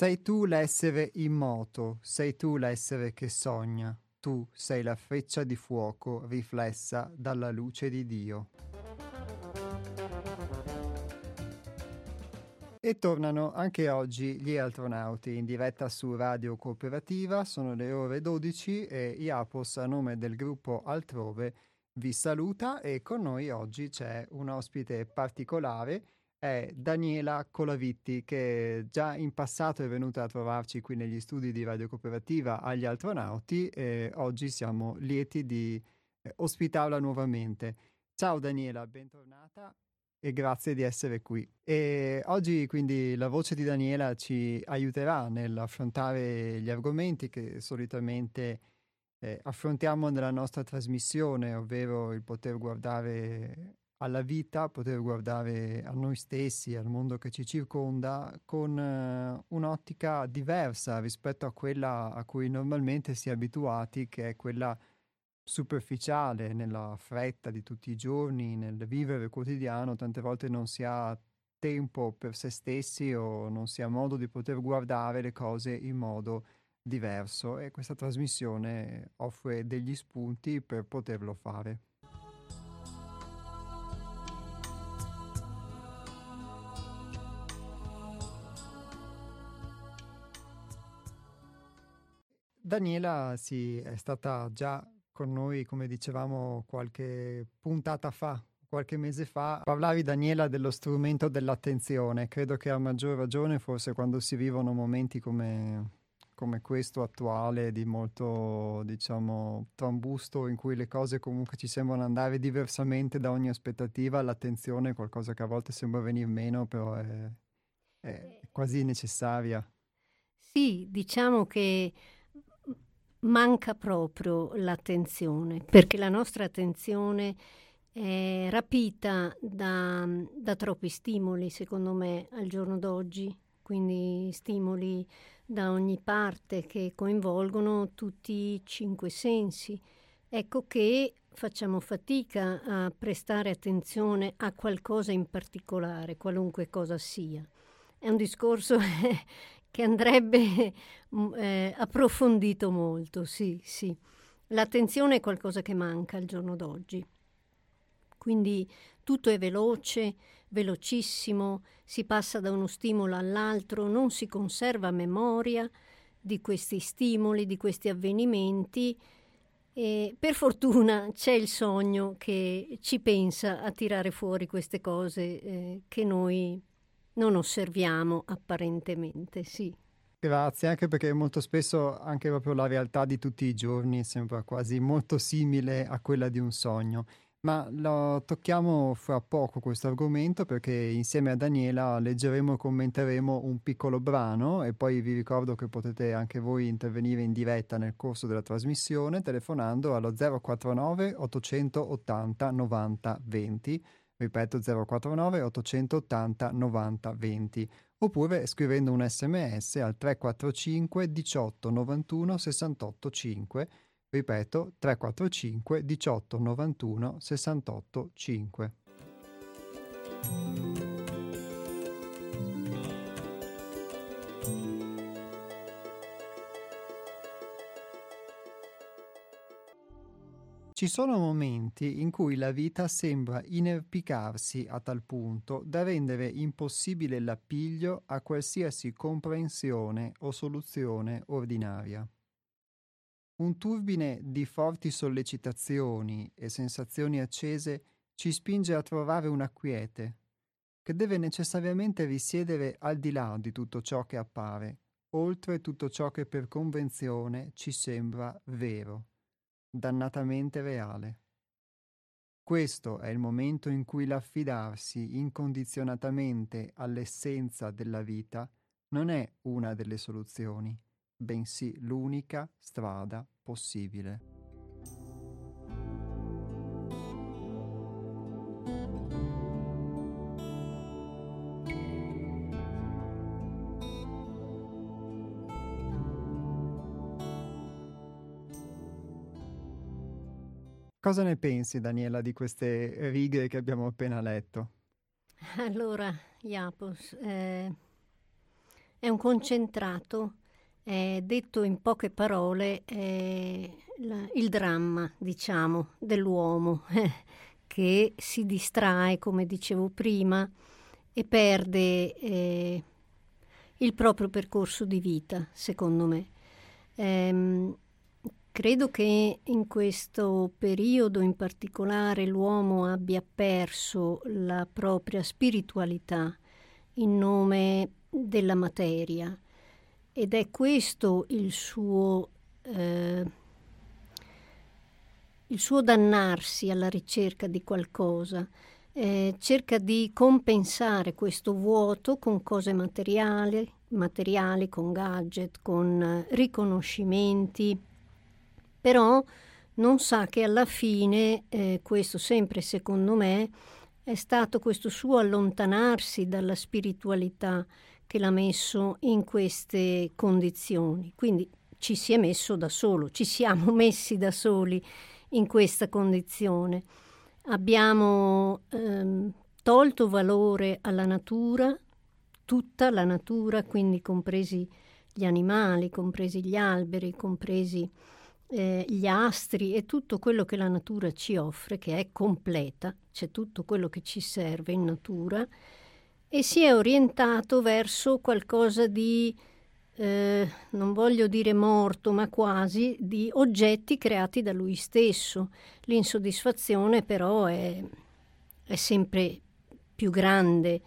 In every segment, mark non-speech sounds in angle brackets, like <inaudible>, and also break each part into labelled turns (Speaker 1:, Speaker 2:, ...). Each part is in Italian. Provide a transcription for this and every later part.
Speaker 1: Sei tu l'essere immoto, sei tu l'essere che sogna, tu sei la freccia di fuoco riflessa dalla luce di Dio. E tornano anche oggi gli astronauti in diretta su Radio Cooperativa, sono le ore 12 e Iapos a nome del gruppo Altrove vi saluta e con noi oggi c'è un ospite particolare, è Daniela Colavitti che già in passato è venuta a trovarci qui negli studi di Radio Cooperativa agli astronauti e oggi siamo lieti di eh, ospitarla nuovamente. Ciao Daniela, bentornata e grazie di essere qui. E oggi quindi la voce di Daniela ci aiuterà nell'affrontare gli argomenti che solitamente eh, affrontiamo nella nostra trasmissione, ovvero il poter guardare alla vita, poter guardare a noi stessi, al mondo che ci circonda, con eh, un'ottica diversa rispetto a quella a cui normalmente si è abituati, che è quella superficiale, nella fretta di tutti i giorni, nel vivere quotidiano, tante volte non si ha tempo per se stessi o non si ha modo di poter guardare le cose in modo diverso e questa trasmissione offre degli spunti per poterlo fare. Daniela sì, è stata già con noi, come dicevamo qualche puntata fa, qualche mese fa, parlavi Daniela dello strumento dell'attenzione. Credo che a maggior ragione forse quando si vivono momenti come, come questo attuale di molto, diciamo, trambusto in cui le cose comunque ci sembrano andare diversamente da ogni aspettativa, l'attenzione è qualcosa che a volte sembra venire meno, però è, è quasi necessaria.
Speaker 2: Sì, diciamo che manca proprio l'attenzione, perché la nostra attenzione è rapita da, da troppi stimoli, secondo me, al giorno d'oggi, quindi stimoli da ogni parte che coinvolgono tutti i cinque sensi. Ecco che facciamo fatica a prestare attenzione a qualcosa in particolare, qualunque cosa sia. È un discorso <laughs> che andrebbe <laughs> mm, eh, approfondito molto, sì, sì. L'attenzione è qualcosa che manca al giorno d'oggi. Quindi tutto è veloce, velocissimo, si passa da uno stimolo all'altro, non si conserva memoria di questi stimoli, di questi avvenimenti. E per fortuna <laughs> c'è il sogno che ci pensa a tirare fuori queste cose eh, che noi non osserviamo apparentemente, sì.
Speaker 1: Grazie, anche perché molto spesso anche proprio la realtà di tutti i giorni sembra quasi molto simile a quella di un sogno. Ma lo tocchiamo fra poco questo argomento perché insieme a Daniela leggeremo e commenteremo un piccolo brano e poi vi ricordo che potete anche voi intervenire in diretta nel corso della trasmissione telefonando allo 049 880 90 20 ripeto 049 880 90 20, oppure scrivendo un sms al 345 18 91 68 5, ripeto 345 18 91 68 5. Ci sono momenti in cui la vita sembra inerpicarsi a tal punto da rendere impossibile l'appiglio a qualsiasi comprensione o soluzione ordinaria. Un turbine di forti sollecitazioni e sensazioni accese ci spinge a trovare una quiete, che deve necessariamente risiedere al di là di tutto ciò che appare, oltre tutto ciò che per convenzione ci sembra vero dannatamente reale. Questo è il momento in cui l'affidarsi incondizionatamente all'essenza della vita non è una delle soluzioni, bensì l'unica strada possibile. Cosa ne pensi, Daniela, di queste righe che abbiamo appena letto?
Speaker 2: Allora, Iapos, eh, è un concentrato, è detto in poche parole, è la, il dramma, diciamo, dell'uomo <laughs> che si distrae, come dicevo prima, e perde eh, il proprio percorso di vita, secondo me. Credo che in questo periodo in particolare l'uomo abbia perso la propria spiritualità in nome della materia ed è questo il suo, eh, il suo dannarsi alla ricerca di qualcosa. Eh, cerca di compensare questo vuoto con cose materiali, materiali con gadget, con riconoscimenti, però non sa che alla fine, eh, questo sempre secondo me, è stato questo suo allontanarsi dalla spiritualità che l'ha messo in queste condizioni. Quindi ci si è messo da solo, ci siamo <laughs> messi da soli in questa condizione. Abbiamo ehm, tolto valore alla natura, tutta la natura, quindi compresi gli animali, compresi gli alberi, compresi eh, gli astri e tutto quello che la natura ci offre, che è completa, c'è tutto quello che ci serve in natura, e si è orientato verso qualcosa di, eh, non voglio dire morto, ma quasi, di oggetti creati da lui stesso. L'insoddisfazione però è, è sempre più grande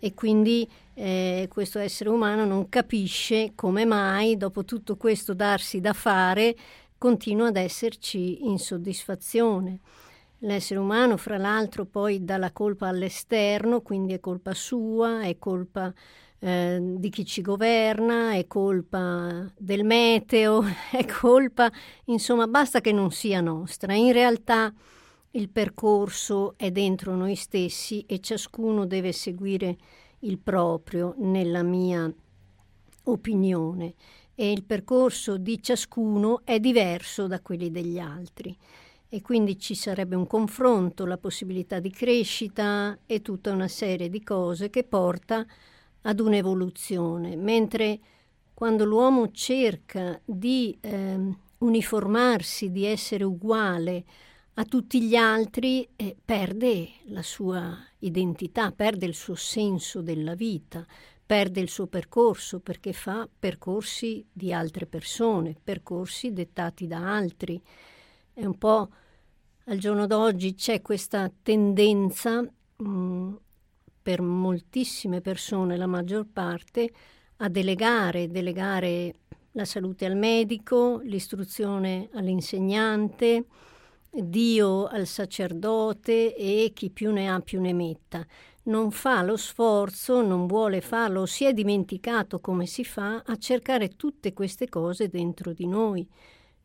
Speaker 2: e quindi eh, questo essere umano non capisce come mai, dopo tutto questo darsi da fare, continua ad esserci insoddisfazione. L'essere umano, fra l'altro, poi dà la colpa all'esterno, quindi è colpa sua, è colpa eh, di chi ci governa, è colpa del meteo, <laughs> è colpa, insomma, basta che non sia nostra. In realtà il percorso è dentro noi stessi e ciascuno deve seguire il proprio, nella mia opinione e il percorso di ciascuno è diverso da quelli degli altri. E quindi ci sarebbe un confronto, la possibilità di crescita e tutta una serie di cose che porta ad un'evoluzione, mentre quando l'uomo cerca di eh, uniformarsi, di essere uguale a tutti gli altri, eh, perde la sua identità, perde il suo senso della vita, perde il suo percorso perché fa percorsi di altre persone, percorsi dettati da altri. È un po' al giorno d'oggi c'è questa tendenza mh, mm, per moltissime persone, la maggior parte, a delegare, delegare la salute al medico, l'istruzione all'insegnante, Dio al sacerdote e chi più ne ha più ne metta non fa lo sforzo, non vuole farlo, si è dimenticato come si fa a cercare tutte queste cose dentro di noi.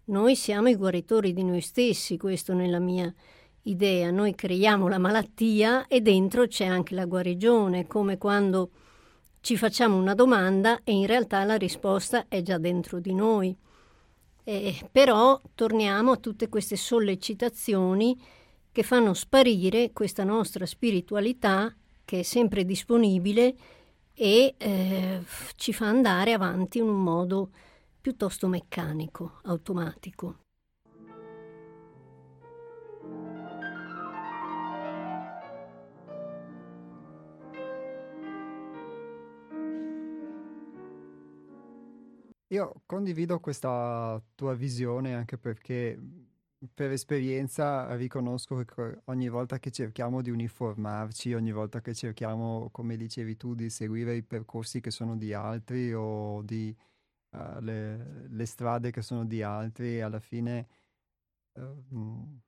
Speaker 2: Noi siamo i guaritori di noi stessi, questo nella mia idea. Noi creiamo la malattia e dentro c'è anche la guarigione, come quando ci facciamo una domanda e in realtà la risposta è già dentro di noi. Eh, però torniamo a tutte queste sollecitazioni che fanno sparire questa nostra spiritualità che è sempre disponibile e eh, ci fa andare avanti in un modo piuttosto meccanico, automatico.
Speaker 1: Io condivido questa tua visione anche perché per esperienza riconosco che ogni volta che cerchiamo di uniformarci, ogni volta che cerchiamo, come dicevi tu, di seguire i percorsi che sono di altri o di, uh, le, le, strade che sono di altri, alla fine uh,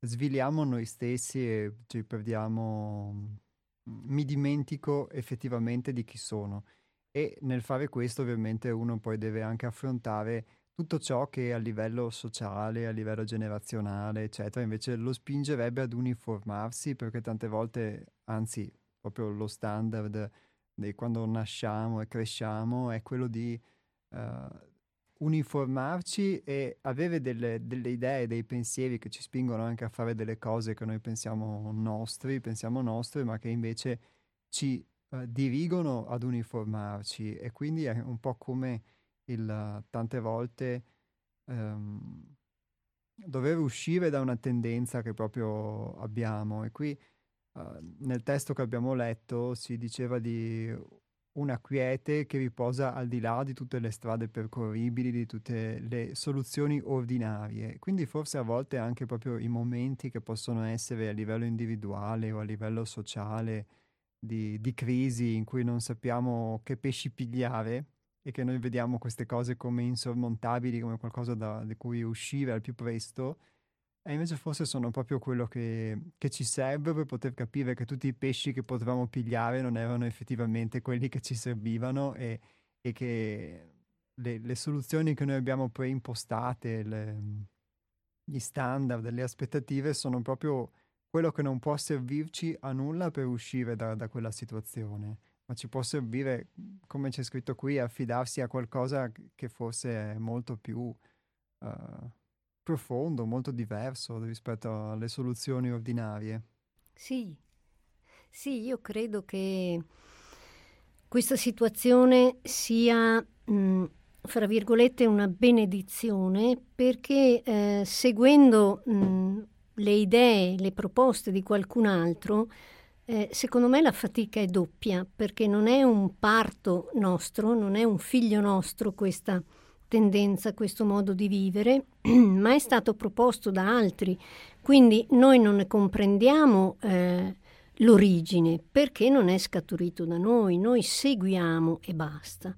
Speaker 1: sviliamo noi stessi e ci perdiamo. Mi dimentico effettivamente di chi sono. E nel fare questo, ovviamente, uno poi deve anche affrontare tutto ciò che a livello sociale, a livello generazionale, eccetera, invece lo spingerebbe ad uniformarsi perché tante volte, anzi, proprio lo standard di quando nasciamo e cresciamo è quello di uh, uniformarci e avere delle, delle, idee, dei pensieri che ci spingono anche a fare delle cose che noi pensiamo nostri, pensiamo nostre, ma che invece ci eh, dirigono ad uniformarci. E quindi è un po' come il, tante volte ehm, dover uscire da una tendenza che proprio abbiamo e qui uh, nel testo che abbiamo letto si diceva di una quiete che riposa al di là di tutte le strade percorribili, di tutte le soluzioni ordinarie. Quindi forse a volte anche proprio i momenti che possono essere a livello individuale o a livello sociale di, di crisi in cui non sappiamo che pesci pigliare e che noi vediamo queste cose come insormontabili, come qualcosa da, di cui uscire al più presto, e invece forse sono proprio quello che, che, ci serve per poter capire che tutti i pesci che potevamo pigliare non erano effettivamente quelli che ci servivano e, e che le, le, soluzioni che noi abbiamo preimpostate, le, gli standard, le aspettative sono proprio quello che non può servirci a nulla per uscire da, da quella situazione, ma ci può servire, come c'è scritto qui, a fidarsi a qualcosa che forse è molto più... Uh, profondo, molto diverso rispetto alle soluzioni ordinarie.
Speaker 2: Sì, sì, io credo che questa situazione sia, mh, fra virgolette, una benedizione perché eh, seguendo mh, le idee, le proposte di qualcun altro, eh, secondo me la fatica è doppia perché non è un parto nostro, non è un figlio nostro questa tendenza, questo modo di vivere, <clears throat> ma è stato proposto da altri. Quindi noi non ne comprendiamo eh, l'origine perché non è scaturito da noi, noi seguiamo e basta.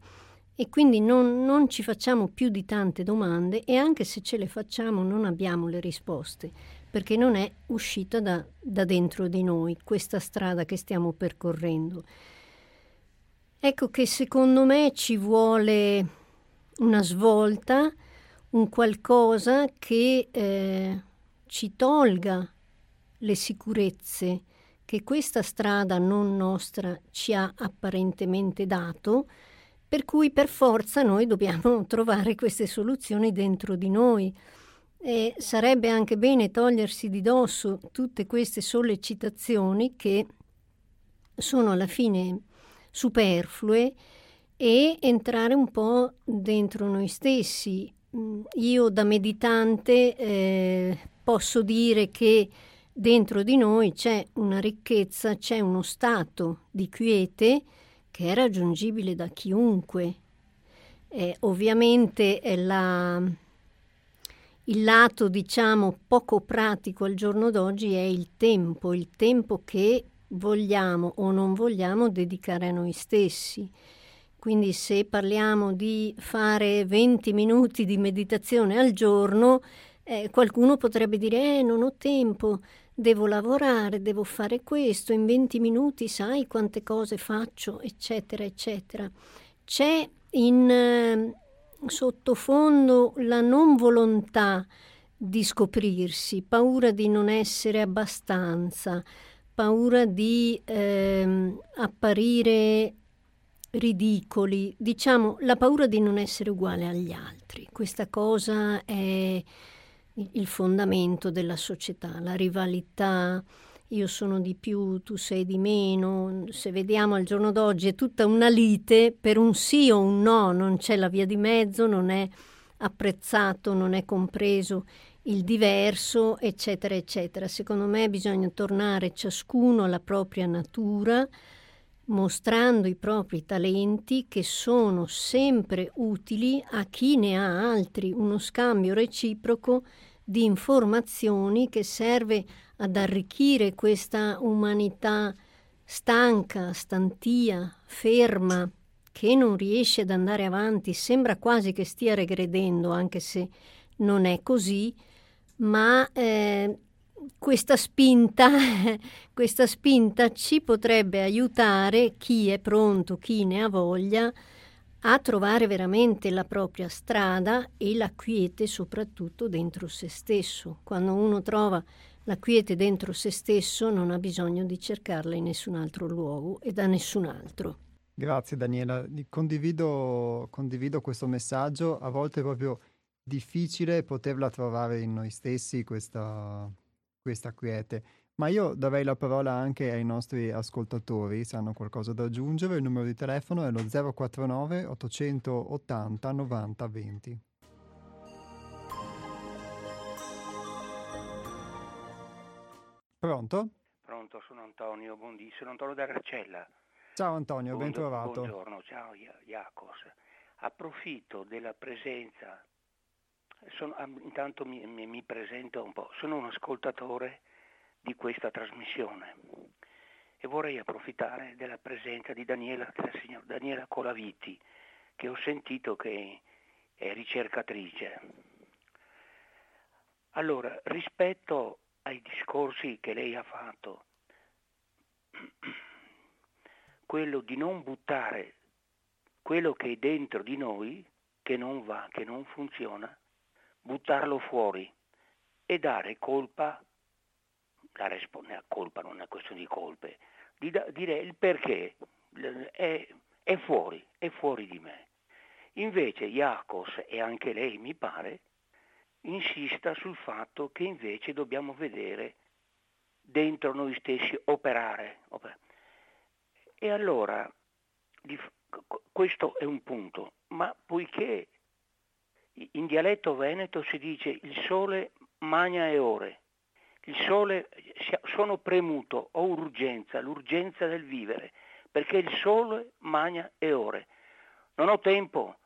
Speaker 2: E quindi non, non ci facciamo più di tante domande e anche se ce le facciamo non abbiamo le risposte perché non è uscita da, da dentro di noi questa strada che stiamo percorrendo. Ecco che secondo me ci vuole una svolta, un qualcosa che eh, ci tolga le sicurezze che questa strada non nostra ci ha apparentemente dato, per cui per forza noi dobbiamo <laughs> trovare queste soluzioni dentro di noi. E sarebbe anche bene togliersi di dosso tutte queste sollecitazioni che sono alla fine superflue e entrare un po' dentro noi stessi. Mm, io da meditante eh, posso dire che dentro di noi c'è una ricchezza, c'è uno stato di quiete che è raggiungibile da chiunque. Eh, ovviamente è la, il lato, diciamo, poco pratico al giorno d'oggi è il tempo, il tempo che vogliamo o non vogliamo dedicare a noi stessi. Quindi se parliamo di fare 20 minuti di meditazione al giorno, eh, qualcuno potrebbe dire eh, non ho tempo, devo lavorare, devo fare questo, in 20 minuti sai quante cose faccio, eccetera, eccetera. C'è in sottofondo la non volontà di scoprirsi, paura di non essere abbastanza, paura di eh, apparire ridicoli, diciamo la paura di non essere uguale agli altri. Questa cosa è il fondamento della società, la rivalità, io sono di più, tu sei di meno. Se vediamo al giorno d'oggi è tutta una lite per un sì o un no, non c'è la via di mezzo, non è apprezzato, non è compreso il diverso, eccetera, eccetera. Secondo me bisogna tornare ciascuno alla propria natura, mostrando i propri talenti che sono sempre utili a chi ne ha altri, uno scambio reciproco di informazioni che serve ad arricchire questa umanità stanca, stantia, ferma, che non riesce ad andare avanti, sembra quasi che stia regredendo, anche se non è così, ma eh, questa spinta, <laughs> questa spinta ci potrebbe aiutare chi è pronto, chi ne ha voglia, a trovare veramente la propria strada e la quiete soprattutto dentro se stesso. Quando uno trova la quiete dentro se stesso non ha bisogno di cercarla in nessun altro luogo e da nessun altro.
Speaker 1: Grazie Daniela, condivido, condivido questo messaggio, a volte è proprio difficile poterla trovare in noi stessi questa, questa quiete, Ma io darei la parola anche ai nostri ascoltatori, se hanno qualcosa da aggiungere. Il numero di telefono è lo 049 880 90 20. Pronto?
Speaker 3: Pronto, sono Antonio Bondi, sono Antonio da Gracella.
Speaker 1: Ciao Antonio, ben trovato.
Speaker 3: Buongiorno, ciao Iacos. Approfitto della presenza, sono, intanto mi, mi, mi presento un po', sono un ascoltatore di questa trasmissione e vorrei approfittare della presenza di Daniela, della signora Daniela Colaviti, che ho sentito che è ricercatrice. Allora, rispetto ai discorsi che lei ha fatto, quello di non buttare quello che è dentro di noi, che non va, che non funziona, buttarlo fuori e dare colpa la risposta, colpa non è una questione di colpe, di da, dire il perché è, è, fuori, è fuori di me. Invece Iacos e anche lei mi pare insista sul fatto che invece dobbiamo vedere dentro noi stessi operare. operare. E allora questo è un punto, ma poiché in dialetto veneto si dice il sole magna e ore, il sole, sono premuto, ho urgenza, l'urgenza del vivere, perché il sole magna e ore. Non ho tempo,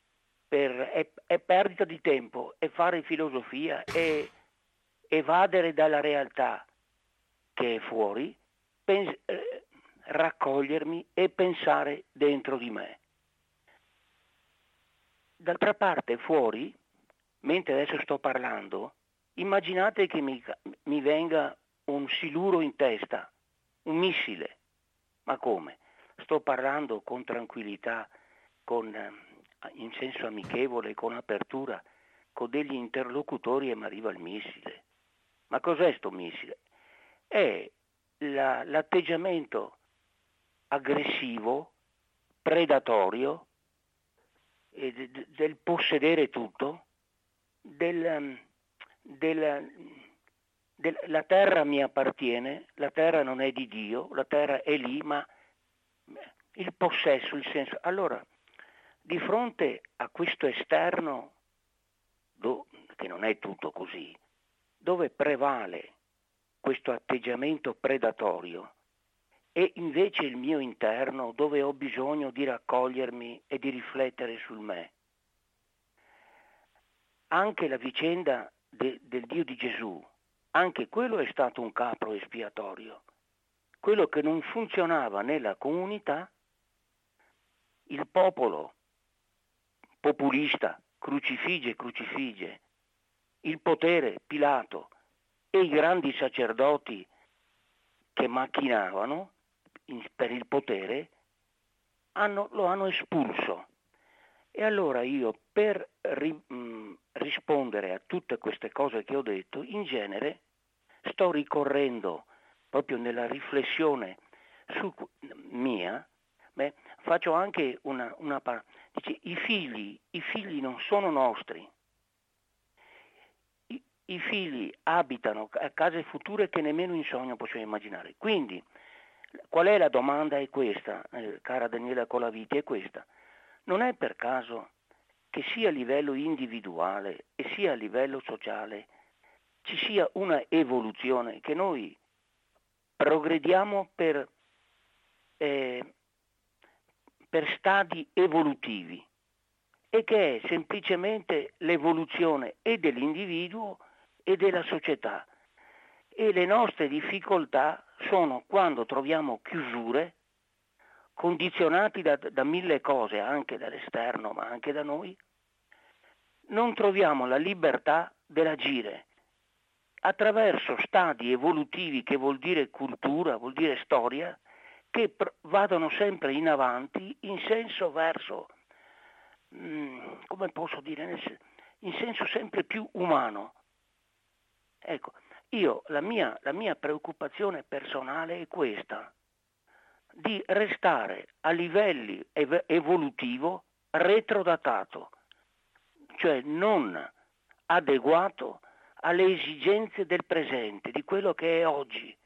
Speaker 3: per, è, è perdita di tempo, è fare filosofia, è evadere dalla realtà che è fuori, pens- eh, raccogliermi e pensare dentro di me. D'altra parte fuori, mentre adesso sto parlando, Immaginate che mi, mi venga un siluro in testa, un missile. Ma come? Sto parlando con tranquillità, con, eh, in senso amichevole, con apertura, con degli interlocutori e mi arriva il missile. Ma cos'è sto missile? È la, l'atteggiamento aggressivo, predatorio, eh, del possedere tutto, del del, del, la terra mi appartiene, la terra non è di Dio, la terra è lì, ma il possesso, il senso. Allora, di fronte a questo esterno, do, che non è tutto così, dove prevale questo atteggiamento predatorio, e invece il mio interno dove ho bisogno di raccogliermi e di riflettere sul me. Anche la vicenda de, del Dio di Gesù, anche quello è stato un capro espiatorio. Quello che non funzionava nella comunità, il popolo populista, crucifige, crucifige, il potere, Pilato, e i grandi sacerdoti che macchinavano per il potere, hanno, lo hanno espulso. E allora io per ri, mh, rispondere a tutte queste cose che ho detto, in genere sto ricorrendo proprio nella riflessione su, mia, beh, faccio anche una, una dice, i figli, i figli non sono nostri, I, i figli abitano a case future che nemmeno in sogno possiamo immaginare. Quindi, qual è la domanda? È questa, eh, cara Daniela Colaviti, è questa. Non è per caso che sia a livello individuale e sia a livello sociale ci sia una evoluzione, che noi progrediamo per, eh, per stadi evolutivi e che è semplicemente l'evoluzione e dell'individuo e della società. E le nostre difficoltà sono quando troviamo chiusure condizionati da, da mille cose, anche dall'esterno, ma anche da noi, non troviamo la libertà dell'agire attraverso stadi evolutivi che vuol dire cultura, vuol dire storia, che pr- vadano sempre in avanti in senso verso, mh, mm, come posso dire, in senso sempre più umano. Ecco, io la mia, la mia preoccupazione personale è questa di restare a livelli ev- evolutivo retrodatato, cioè non adeguato alle esigenze del presente, di quello che è oggi.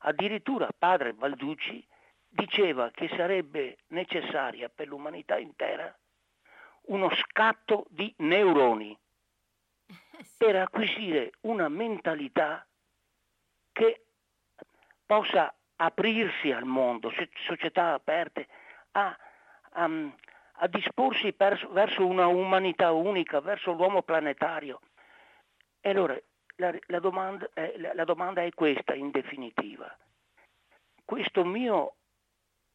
Speaker 3: Addirittura padre Balducci diceva che sarebbe necessaria per l'umanità intera uno scatto di neuroni <laughs> per acquisire una mentalità che possa aprirsi al mondo, società aperte, a, a, a disporsi per, verso una umanità unica, verso l'uomo planetario. E allora la, la, domanda è, la, domanda è questa in definitiva. Questo mio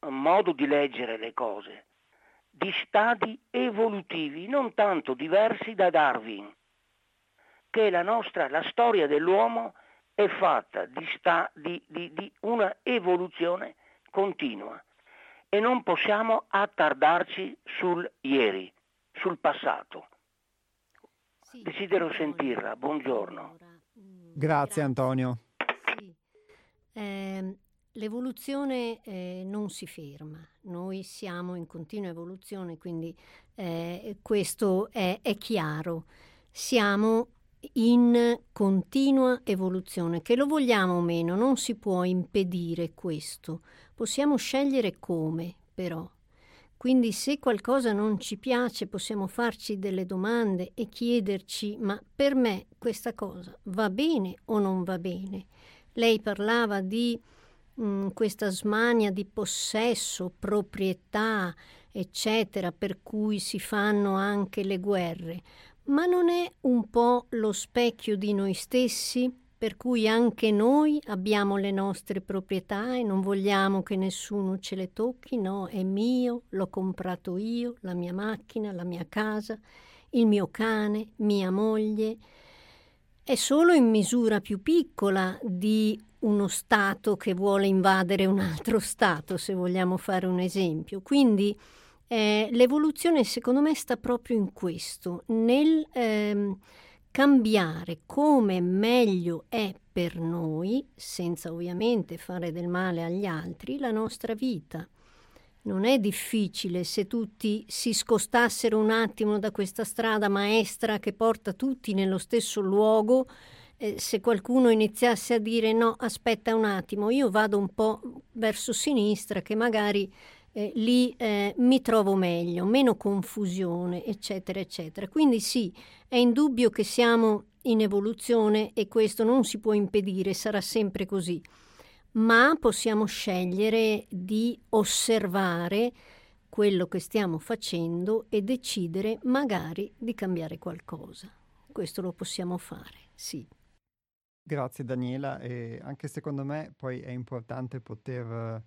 Speaker 3: modo di leggere le cose, di stadi evolutivi non tanto diversi da Darwin, che la nostra, la storia dell'uomo è fatta di, sta, di, di, di una evoluzione continua e non possiamo attardarci sul ieri, sul passato. Sì, Desidero sentirla, buongiorno.
Speaker 1: Mm, grazie Antonio.
Speaker 2: Sì. Eh, l'evoluzione eh, non si ferma, noi siamo in continua evoluzione, quindi eh, questo è, è chiaro. Siamo in continua evoluzione, che lo vogliamo o meno, non si può impedire questo. Possiamo scegliere come, però. Quindi se qualcosa non ci piace possiamo farci delle domande e chiederci ma per me questa cosa va bene o non va bene? Lei parlava di mh, mm, questa smania di possesso, proprietà, eccetera, per cui si fanno anche le guerre ma non è un po' lo specchio di noi stessi, per cui anche noi abbiamo le nostre proprietà e non vogliamo che nessuno ce le tocchi? No, è mio, l'ho comprato io, la mia macchina, la mia casa, il mio cane, mia moglie. È solo in misura più piccola di uno Stato che vuole invadere un altro Stato, se vogliamo fare un esempio. Quindi eh, l'evoluzione secondo me sta proprio in questo, nel ehm, cambiare come meglio è per noi, senza ovviamente fare del male agli altri, la nostra vita. Non è difficile se tutti si scostassero un attimo da questa strada maestra che porta tutti nello stesso luogo, eh, se qualcuno iniziasse a dire no, aspetta un attimo, io vado un po' verso sinistra che magari eh, lì eh, mi trovo meglio, meno confusione, eccetera, eccetera. Quindi sì, è indubbio che siamo in evoluzione e questo non si può impedire, sarà sempre così, ma possiamo scegliere di osservare quello che stiamo facendo e decidere magari di cambiare qualcosa. Questo lo possiamo fare, sì.
Speaker 1: Grazie Daniela e anche secondo me poi è importante poter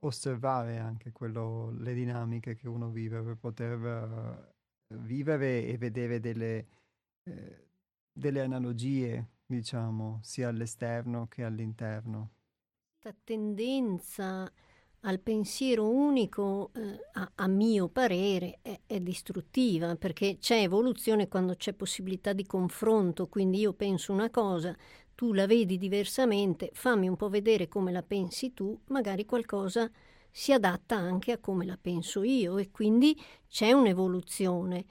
Speaker 1: osservare anche quello, le dinamiche che uno vive per poter uh, vivere e vedere delle, eh, delle analogie, diciamo, sia all'esterno che all'interno.
Speaker 2: Questa tendenza al pensiero unico, eh, a, a, mio parere, è, è, distruttiva, perché c'è evoluzione quando c'è possibilità di confronto, quindi io penso una cosa, tu la vedi diversamente, fammi un po' vedere come la pensi tu, magari qualcosa si adatta anche a come la penso io e quindi c'è un'evoluzione.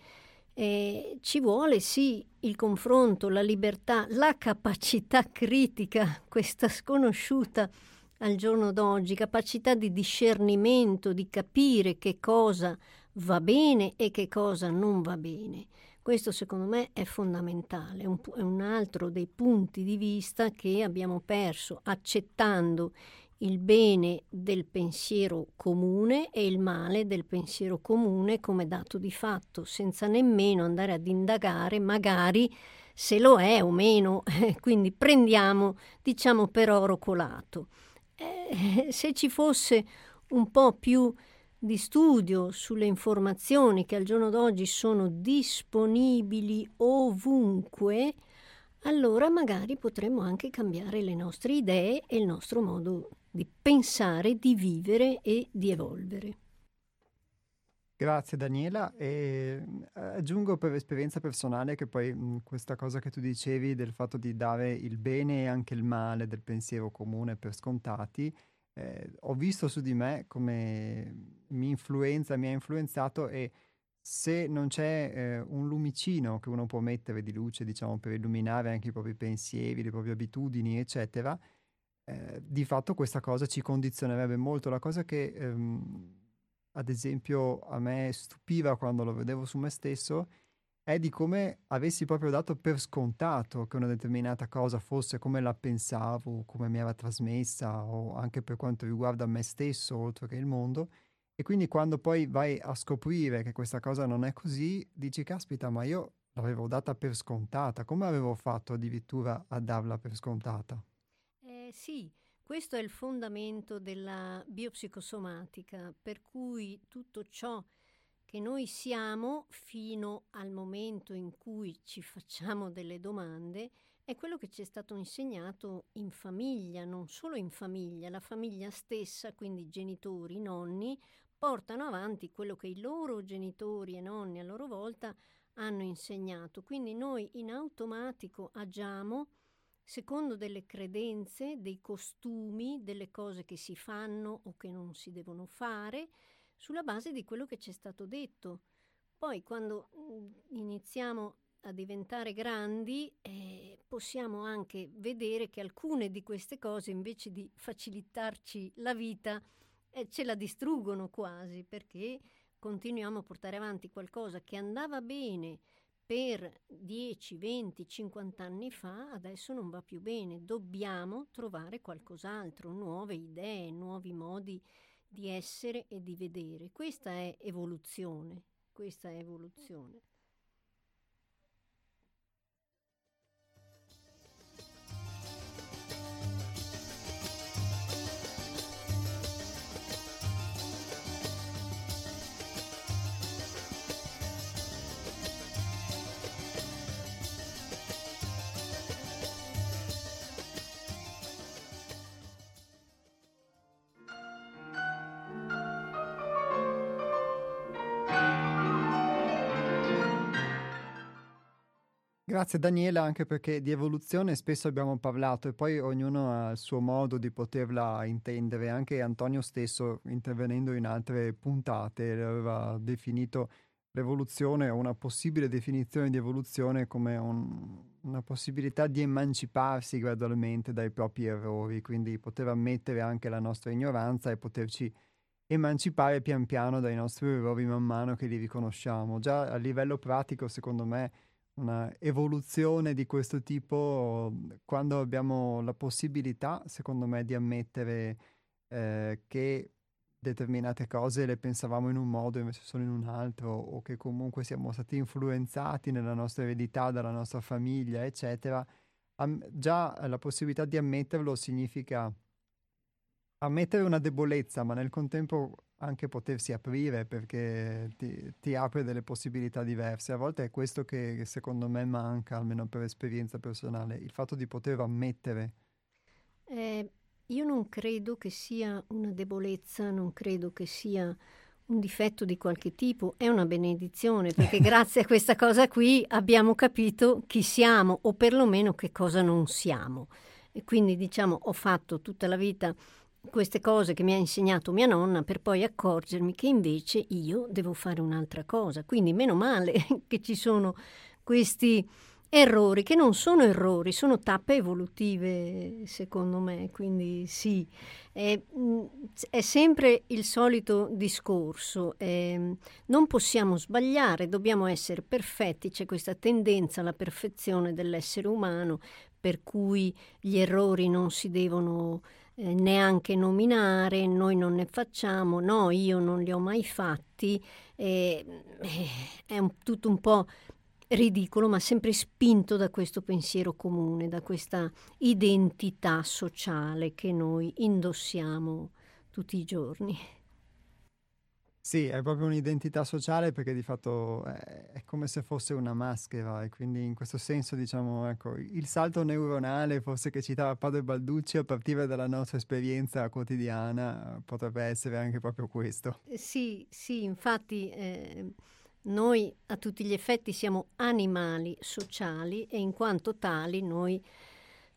Speaker 2: E ci vuole sì il confronto, la libertà, la capacità critica, questa sconosciuta al giorno d'oggi, capacità di discernimento, di capire che cosa va bene e che cosa non va bene. Questo secondo me è fondamentale, è un altro dei punti di vista che abbiamo perso accettando il bene del pensiero comune e il male del pensiero comune come dato di fatto, senza nemmeno andare ad indagare magari se lo è o meno, <laughs> quindi prendiamo, diciamo, per oro colato. Eh, <laughs> se ci fosse un po' più di studio sulle informazioni che al giorno d'oggi sono disponibili ovunque, allora magari potremmo anche cambiare le nostre idee e il nostro modo di pensare, di vivere e di evolvere.
Speaker 1: Grazie Daniela e eh, aggiungo per esperienza personale che poi mh, questa cosa che tu dicevi del fatto di dare il bene e anche il male del pensiero comune per scontati eh, ho visto su di me come mi influenza, mi ha influenzato e se non c'è eh, un lumicino che uno può mettere di luce, diciamo, per illuminare anche i propri pensieri, le proprie abitudini, eccetera, eh, di fatto questa cosa ci condizionerebbe molto. La cosa che, ehm, ad esempio, a me stupiva quando lo vedevo su me stesso è di come avessi proprio dato per scontato che una determinata cosa fosse come la pensavo, come mi era trasmessa, o anche per quanto riguarda me stesso, oltre che il mondo. E quindi quando poi vai a scoprire che questa cosa non è così, dici, caspita, ma io l'avevo data per scontata, come avevo fatto addirittura a darla per scontata?
Speaker 2: Eh, sì, questo è il fondamento della biopsicosomatica, per cui tutto ciò che noi siamo fino al momento in cui ci facciamo delle domande è quello che ci è stato insegnato in famiglia, non solo in famiglia, la famiglia stessa, quindi genitori, nonni, portano avanti quello che i loro genitori e nonni a loro volta hanno insegnato. Quindi noi in automatico agiamo secondo delle credenze, dei costumi, delle cose che si fanno o che non si devono fare sulla base di quello che ci è stato detto. Poi quando mm, iniziamo a diventare grandi eh, possiamo anche vedere che alcune di queste cose invece di facilitarci la vita eh, ce la distruggono quasi perché continuiamo a portare avanti qualcosa che andava bene per 10, 20, 50 anni fa, adesso non va più bene. Dobbiamo trovare qualcos'altro, nuove idee, nuovi modi di essere e di vedere. Questa è evoluzione, questa è evoluzione.
Speaker 1: Grazie Daniela, anche perché di evoluzione spesso abbiamo parlato e poi ognuno ha il suo modo di poterla intendere. Anche Antonio stesso, intervenendo in altre puntate, aveva definito l'evoluzione o una possibile definizione di evoluzione come un, una possibilità di emanciparsi gradualmente dai propri errori, quindi poter ammettere anche la nostra ignoranza e poterci emancipare pian piano dai nostri errori man mano che li riconosciamo. Già a livello pratico, secondo me, una evoluzione di questo tipo quando abbiamo la possibilità, secondo me, di ammettere eh, che determinate cose le pensavamo in un modo invece sono in un altro o che comunque siamo stati influenzati nella nostra eredità dalla nostra famiglia, eccetera. Am- già la possibilità di ammetterlo significa ammettere una debolezza, ma nel contempo anche potersi aprire perché ti, ti, apre delle possibilità diverse. A volte è questo che secondo me manca, almeno per esperienza personale, il fatto di poter ammettere.
Speaker 2: Eh, io non credo che sia una debolezza, non credo che sia un difetto di qualche tipo, è una benedizione perché <laughs> grazie a questa cosa qui abbiamo capito chi siamo o perlomeno che cosa non siamo. E quindi diciamo ho fatto tutta la vita queste cose che mi ha insegnato mia nonna per poi accorgermi che invece io devo fare un'altra cosa. Quindi meno male <laughs> che ci sono questi errori che non sono errori, sono tappe evolutive secondo me, quindi sì, è, è sempre il solito discorso, eh, non possiamo sbagliare, dobbiamo essere perfetti, c'è questa tendenza alla perfezione dell'essere umano per cui gli errori non si devono eh, neanche nominare, noi non ne facciamo, no, io non li ho mai fatti, eh, è un, tutto un po' ridicolo, ma sempre spinto da questo pensiero comune, da questa identità sociale che noi indossiamo tutti i giorni.
Speaker 1: Sì, è proprio un'identità sociale perché di fatto è, è, come se fosse una maschera e quindi in questo senso diciamo ecco il salto neuronale forse che citava Padre Balducci a partire dalla nostra esperienza quotidiana potrebbe essere anche proprio questo.
Speaker 2: Eh, sì, sì, infatti eh, noi a tutti gli effetti siamo animali sociali e in quanto tali noi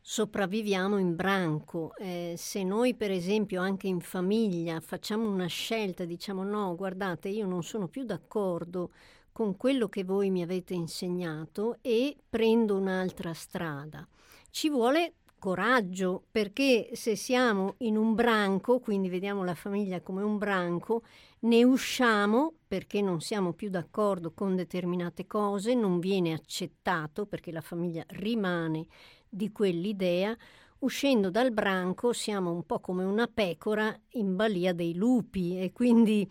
Speaker 2: sopravviviamo in branco. Eh, se noi, per esempio, anche in famiglia facciamo una scelta, diciamo no, guardate, io non sono più d'accordo con quello che voi mi avete insegnato e prendo un'altra strada. Ci vuole coraggio, perché se siamo in un branco, quindi vediamo la famiglia come un branco, ne usciamo perché non siamo più d'accordo con determinate cose, non viene accettato perché la famiglia rimane di quell'idea. Uscendo dal branco siamo un po' come una pecora in balia dei lupi e quindi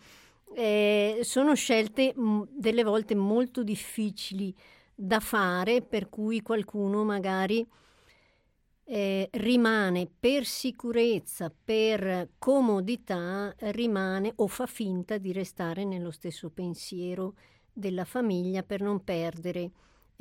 Speaker 2: eh, sono scelte mh, delle volte molto difficili da fare, per cui qualcuno magari eh, rimane per sicurezza, per comodità, rimane o fa finta di restare nello stesso pensiero della famiglia per non perdere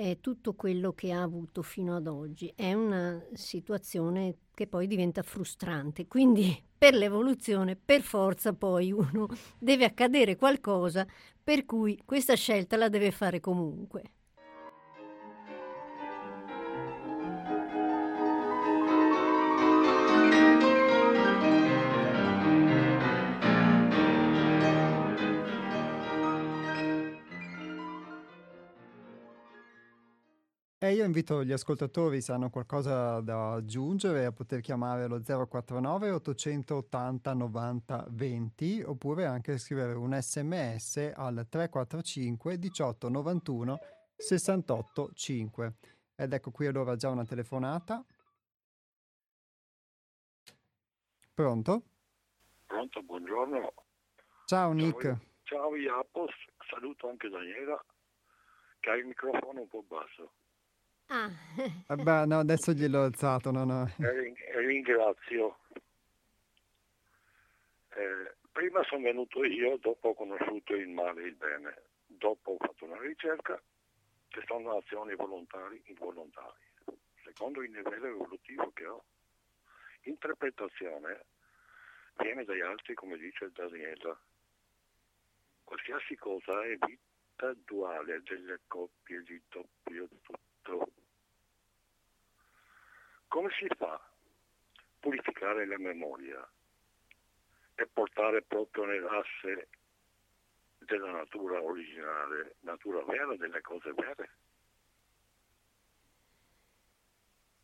Speaker 2: eh, tutto quello che ha avuto fino ad oggi. È una situazione che poi diventa frustrante. Quindi per l'evoluzione, per forza poi uno <laughs> deve accadere qualcosa per cui questa scelta la deve fare comunque.
Speaker 1: E io invito gli ascoltatori, se hanno qualcosa da aggiungere, a poter chiamare lo 049 880 90 20 oppure anche scrivere un sms al 345 18 91 68 5. Ed ecco qui allora già una telefonata. Pronto?
Speaker 4: Pronto, buongiorno.
Speaker 1: Ciao Nick.
Speaker 4: Ciao, ciao Iapos, saluto anche Daniela, che ha il microfono un po' basso.
Speaker 2: Ah.
Speaker 1: Eh beh, no, adesso gliel'ho alzato, no, no.
Speaker 4: E ringrazio. Eh, prima sono venuto io, dopo ho conosciuto il male e il bene. Dopo ho fatto una ricerca che sono azioni volontarie involontarie, secondo il livello evolutivo che ho. Interpretazione viene dagli altri, come dice Daniela. Qualsiasi cosa è vita duale delle coppie di doppio tutto. Come si fa a purificare la memoria e portare proprio nell'asse della natura originale, natura vera delle cose vere?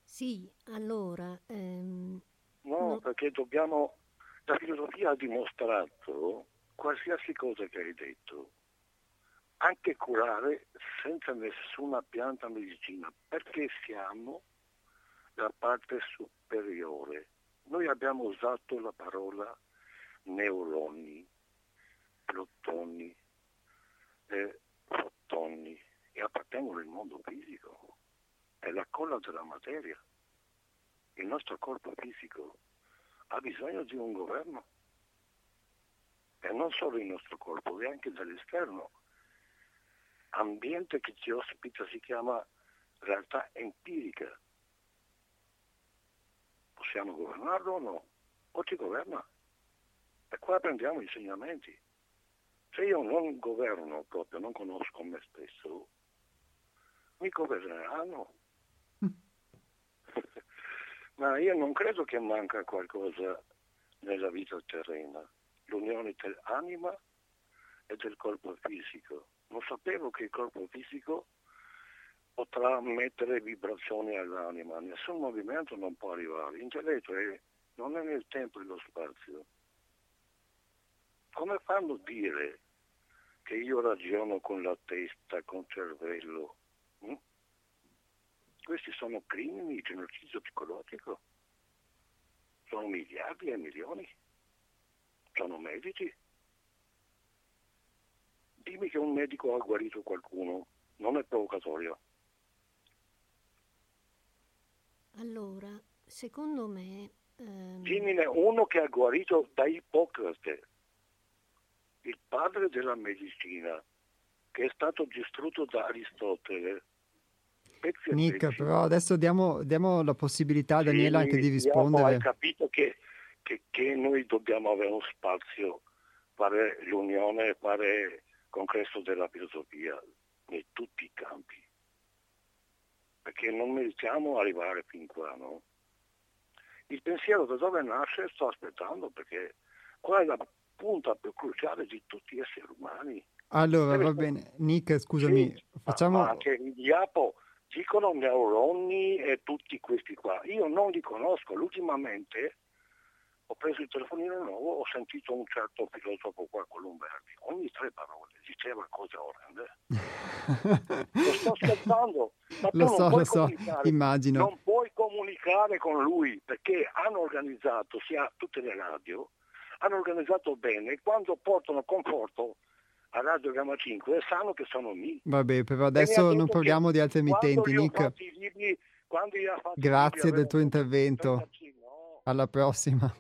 Speaker 2: Sì, allora... Ehm,
Speaker 4: no,
Speaker 2: no,
Speaker 4: perché dobbiamo... La filosofia ha dimostrato qualsiasi cosa che hai detto, anche curare senza nessuna pianta medicina, perché siamo la parte superiore. Noi abbiamo usato la parola neuroni, protoni, eh, fotoni e appartengono al mondo fisico. È la colla della materia. Il nostro corpo fisico ha bisogno di un governo. E non solo il nostro corpo, e anche dall'esterno. Ambiente che ci ospita si chiama realtà empirica, possiamo governarlo o no? O ci governa? E qua prendiamo insegnamenti. Se io non governo proprio, non conosco me stesso, mi governeranno. <laughs> Ma io non credo che manca qualcosa nella vita terrena, l'unione dell'anima e del corpo fisico. Non sapevo che il corpo fisico potrà mettere vibrazioni all'anima, nessun movimento non può arrivare, l'intelletto è, non è nel tempo e nello spazio. Come fanno a dire che io ragiono con la testa, con il cervello? Hm? Questi sono crimini, genocidio psicologico. Sono miliardi e milioni. Sono medici. Dimmi che un medico ha guarito qualcuno, non è provocatorio.
Speaker 2: Allora, secondo me...
Speaker 4: Ehm... Dimmene uno che ha guarito da Ippocrate, il padre della medicina, che è stato distrutto da Aristotele.
Speaker 1: Pezzi Nick, pezzi. però adesso diamo, diamo, la possibilità a Daniela sì, anche di rispondere.
Speaker 4: Hai capito che, che, che, noi dobbiamo avere uno spazio, fare l'unione, fare congresso della filosofia in tutti i campi perché non meritiamo arrivare fin qua. No? Il pensiero da dove nasce sto aspettando perché qua è la punta più cruciale di tutti gli esseri umani.
Speaker 1: Allora, va bene. Nick, scusami,
Speaker 4: sì,
Speaker 1: facciamo...
Speaker 4: Ma anche il diapo dicono neuroni e tutti questi qua. Io non li conosco, ultimamente ho preso il telefonino nuovo, ho sentito un certo filosofo qua, Columberti, ogni tre parole diceva cose orrende. lo sto <laughs> scherzando, ma
Speaker 1: lo so, lo so, immagino.
Speaker 4: Non puoi comunicare con lui perché hanno organizzato, sia tutte le radio, hanno organizzato bene, quando portano conforto a Radio Gamma 5 sanno che sono lì.
Speaker 1: Vabbè, però adesso non parliamo di altre emittenti, Nick.
Speaker 4: Libri,
Speaker 1: Grazie del tuo intervento. Alla prossima.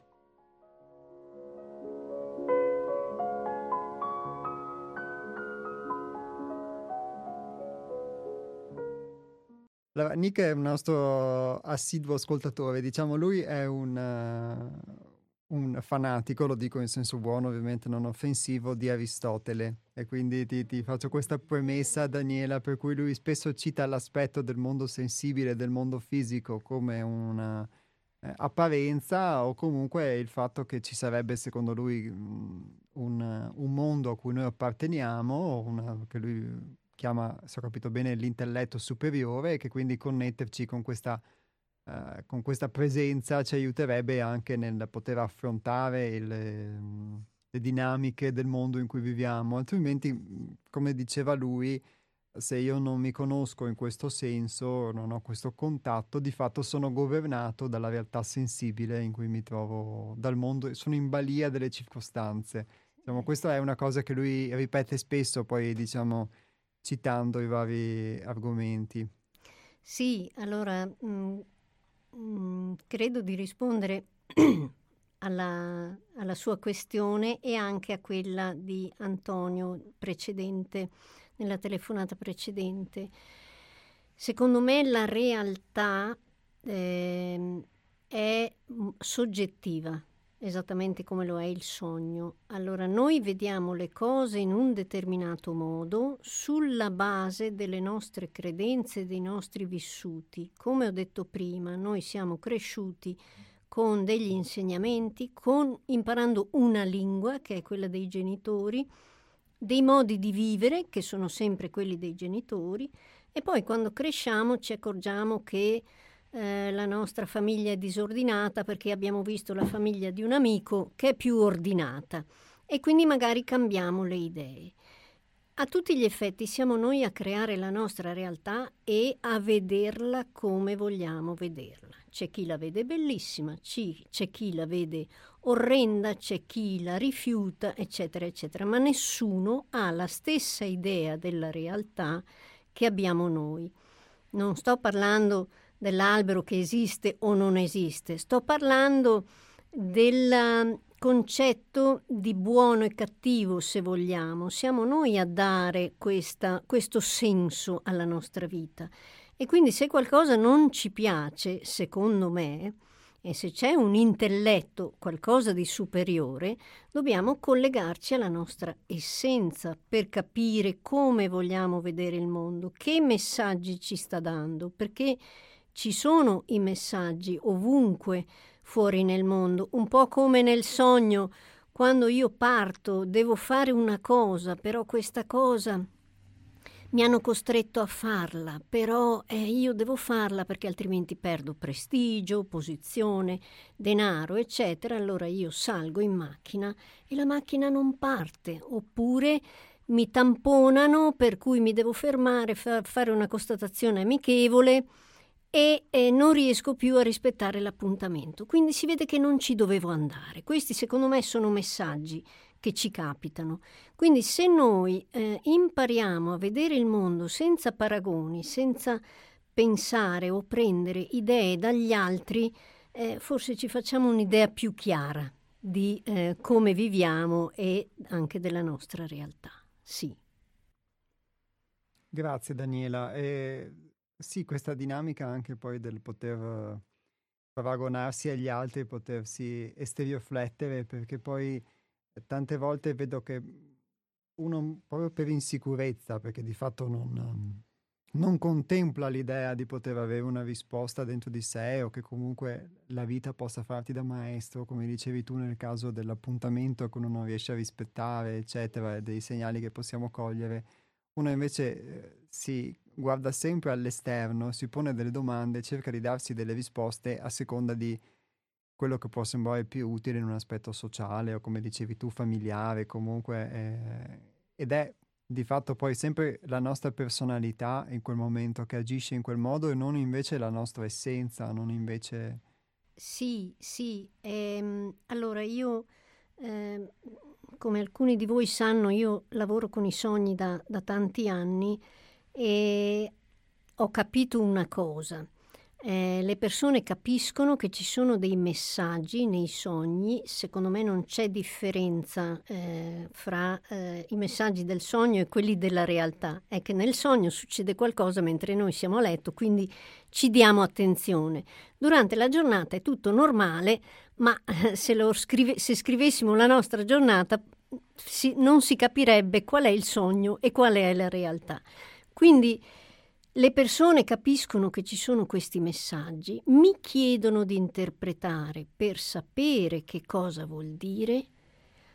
Speaker 1: Allora, Nick è un nostro assiduo ascoltatore, diciamo lui è un, uh, un, fanatico, lo dico in senso buono ovviamente, non offensivo, di Aristotele. E quindi ti, ti, faccio questa premessa Daniela per cui lui spesso cita l'aspetto del mondo sensibile, del mondo fisico come una eh, apparenza o comunque il fatto che ci sarebbe secondo lui un, un mondo a cui noi apparteniamo, una, che lui chiama, se ho capito bene, l'intelletto superiore e che quindi connetterci con questa, uh, con questa presenza ci aiuterebbe anche nel poter affrontare il, le dinamiche del mondo in cui viviamo. Altrimenti, come diceva lui, se io non mi conosco in questo senso, non ho questo contatto, di fatto sono governato dalla realtà sensibile in cui mi trovo, dal mondo, sono in balia delle circostanze. Diciamo, questa è una cosa che lui ripete spesso, poi diciamo citando i vari argomenti.
Speaker 2: Sì, allora mh, mm, mh, mm, credo di rispondere <clears throat> alla, alla, sua questione e anche a quella di Antonio precedente, nella telefonata precedente. Secondo me la realtà eh, è mm, soggettiva, esattamente come lo è il sogno. Allora noi vediamo le cose in un determinato modo sulla base delle nostre credenze, dei nostri vissuti. Come ho detto prima, noi siamo cresciuti con degli insegnamenti, con, imparando una lingua, che è quella dei genitori, dei modi di vivere, che sono sempre quelli dei genitori, e poi quando cresciamo ci accorgiamo che eh, la nostra famiglia è disordinata perché abbiamo visto la famiglia di un amico che è più ordinata e quindi magari cambiamo le idee. A tutti gli effetti siamo noi a creare la nostra realtà e a vederla come vogliamo vederla. C'è chi la vede bellissima, c'è chi la vede orrenda, c'è chi la rifiuta, eccetera, eccetera, ma nessuno ha la stessa idea della realtà che abbiamo noi. Non sto parlando dell'albero che esiste o non esiste, sto parlando del um, concetto di buono e cattivo, se vogliamo. Siamo noi a dare questa, questo senso alla nostra vita. E quindi se qualcosa non ci piace, secondo me, e se c'è un intelletto, qualcosa di superiore, dobbiamo collegarci alla nostra essenza per capire come vogliamo vedere il mondo, che messaggi ci sta dando, perché ci sono i messaggi ovunque fuori nel mondo, un po' come nel sogno, quando io parto devo fare una cosa, però questa cosa mi hanno costretto a farla, però eh, io devo farla perché altrimenti perdo prestigio, posizione, denaro, eccetera. Allora io salgo in macchina e la macchina non parte, oppure mi tamponano per cui mi devo fermare, fa- fare una constatazione amichevole e eh, non riesco più a rispettare l'appuntamento. Quindi si vede che non ci dovevo andare. Questi secondo me sono messaggi che ci capitano. Quindi se noi eh, impariamo a vedere il mondo senza paragoni, senza pensare o prendere idee dagli altri, eh, forse ci facciamo un'idea più chiara di eh, come viviamo e anche della nostra realtà. Sì.
Speaker 1: Grazie Daniela. Eh, sì, questa dinamica anche poi del poter paragonarsi agli altri, potersi esteriorflettere, perché poi tante volte vedo che uno proprio per insicurezza, perché di fatto non, non contempla l'idea di poter avere una risposta dentro di sé o che comunque la vita possa farti da maestro, come dicevi tu nel caso dell'appuntamento che uno non riesce a rispettare, eccetera, dei segnali che possiamo cogliere. Uno invece eh, si guarda sempre all'esterno, si pone delle domande, cerca di darsi delle risposte a seconda di quello che può sembrare più utile in un aspetto sociale o come dicevi tu familiare comunque eh, ed è di fatto poi sempre la nostra personalità in quel momento che agisce in quel modo e non invece la nostra essenza, non invece...
Speaker 2: Sì, sì. Ehm, allora io, eh, come alcuni di voi sanno, io lavoro con i sogni da, da tanti anni e ho capito una cosa eh, le persone capiscono che ci sono dei messaggi nei sogni, secondo me non c'è differenza eh, fra eh, i messaggi del sogno e quelli della realtà, è che nel sogno succede qualcosa mentre noi siamo a letto, quindi ci diamo attenzione. Durante la giornata è tutto normale, ma eh, se, scrive, se scrivessimo la nostra giornata si, non si capirebbe qual è il sogno e qual è la realtà. Quindi le persone capiscono che ci sono questi messaggi, mi chiedono di interpretare per sapere che cosa vuol dire,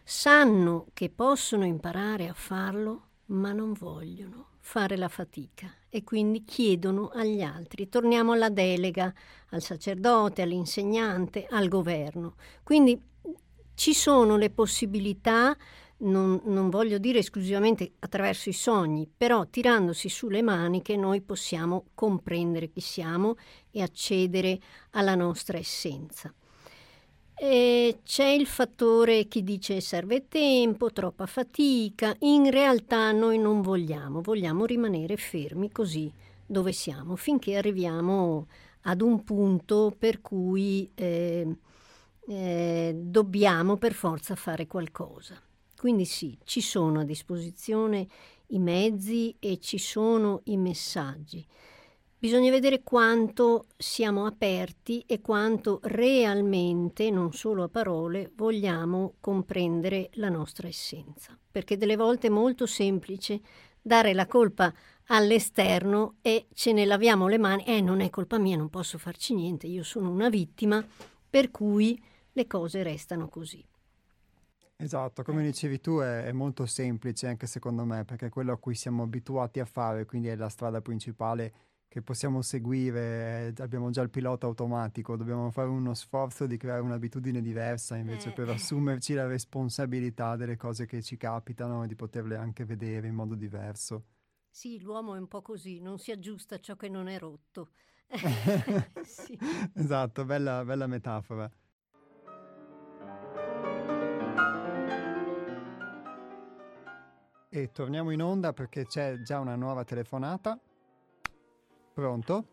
Speaker 2: sanno che possono imparare a farlo, ma non vogliono fare la fatica e quindi chiedono agli altri. Torniamo alla delega, al sacerdote, all'insegnante, al governo. Quindi ci sono le possibilità non, non, voglio dire esclusivamente attraverso i sogni, però tirandosi sulle maniche noi possiamo comprendere chi siamo e accedere alla nostra essenza. E c'è il fattore chi dice serve tempo, troppa fatica, in realtà noi non vogliamo, vogliamo rimanere fermi così dove siamo finché arriviamo ad un punto per cui eh, eh, dobbiamo per forza fare qualcosa. Quindi sì, ci sono a disposizione i mezzi e ci sono i messaggi. Bisogna vedere quanto siamo aperti e quanto realmente, non solo a parole, vogliamo comprendere la nostra essenza. Perché delle volte è molto semplice dare la colpa all'esterno e ce ne laviamo le mani, eh non è colpa mia, non posso farci niente, io sono una vittima, per cui le cose restano così.
Speaker 1: Esatto, come dicevi tu è, è, molto semplice anche secondo me perché è quello a cui siamo abituati a fare, quindi è la strada principale che possiamo seguire, abbiamo già il pilota automatico, dobbiamo fare uno sforzo di creare un'abitudine diversa invece eh. per assumerci la responsabilità delle cose che ci capitano e di poterle anche vedere in modo diverso.
Speaker 2: Sì, l'uomo è un po' così, non si aggiusta ciò che non è rotto. <laughs> <laughs>
Speaker 1: sì. Esatto, bella, bella metafora. E torniamo in onda perché c'è già una nuova telefonata. Pronto?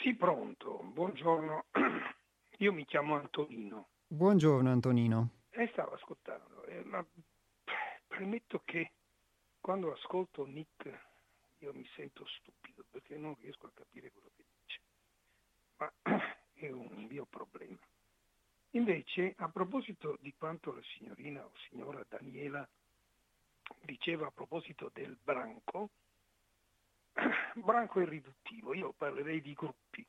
Speaker 5: Sì, pronto. Buongiorno. <clears throat> Io mi chiamo Antonino.
Speaker 1: Buongiorno Antonino.
Speaker 5: E stavo ascoltando, eh, ma premetto che quando ascolto Nick io mi sento stupido perché non riesco a capire quello che dice. Ma <clears throat> è un mio problema. Invece, a proposito di quanto la signorina o signora Daniela diceva a proposito del branco, <clears throat> branco è riduttivo, io parlerei di gruppi,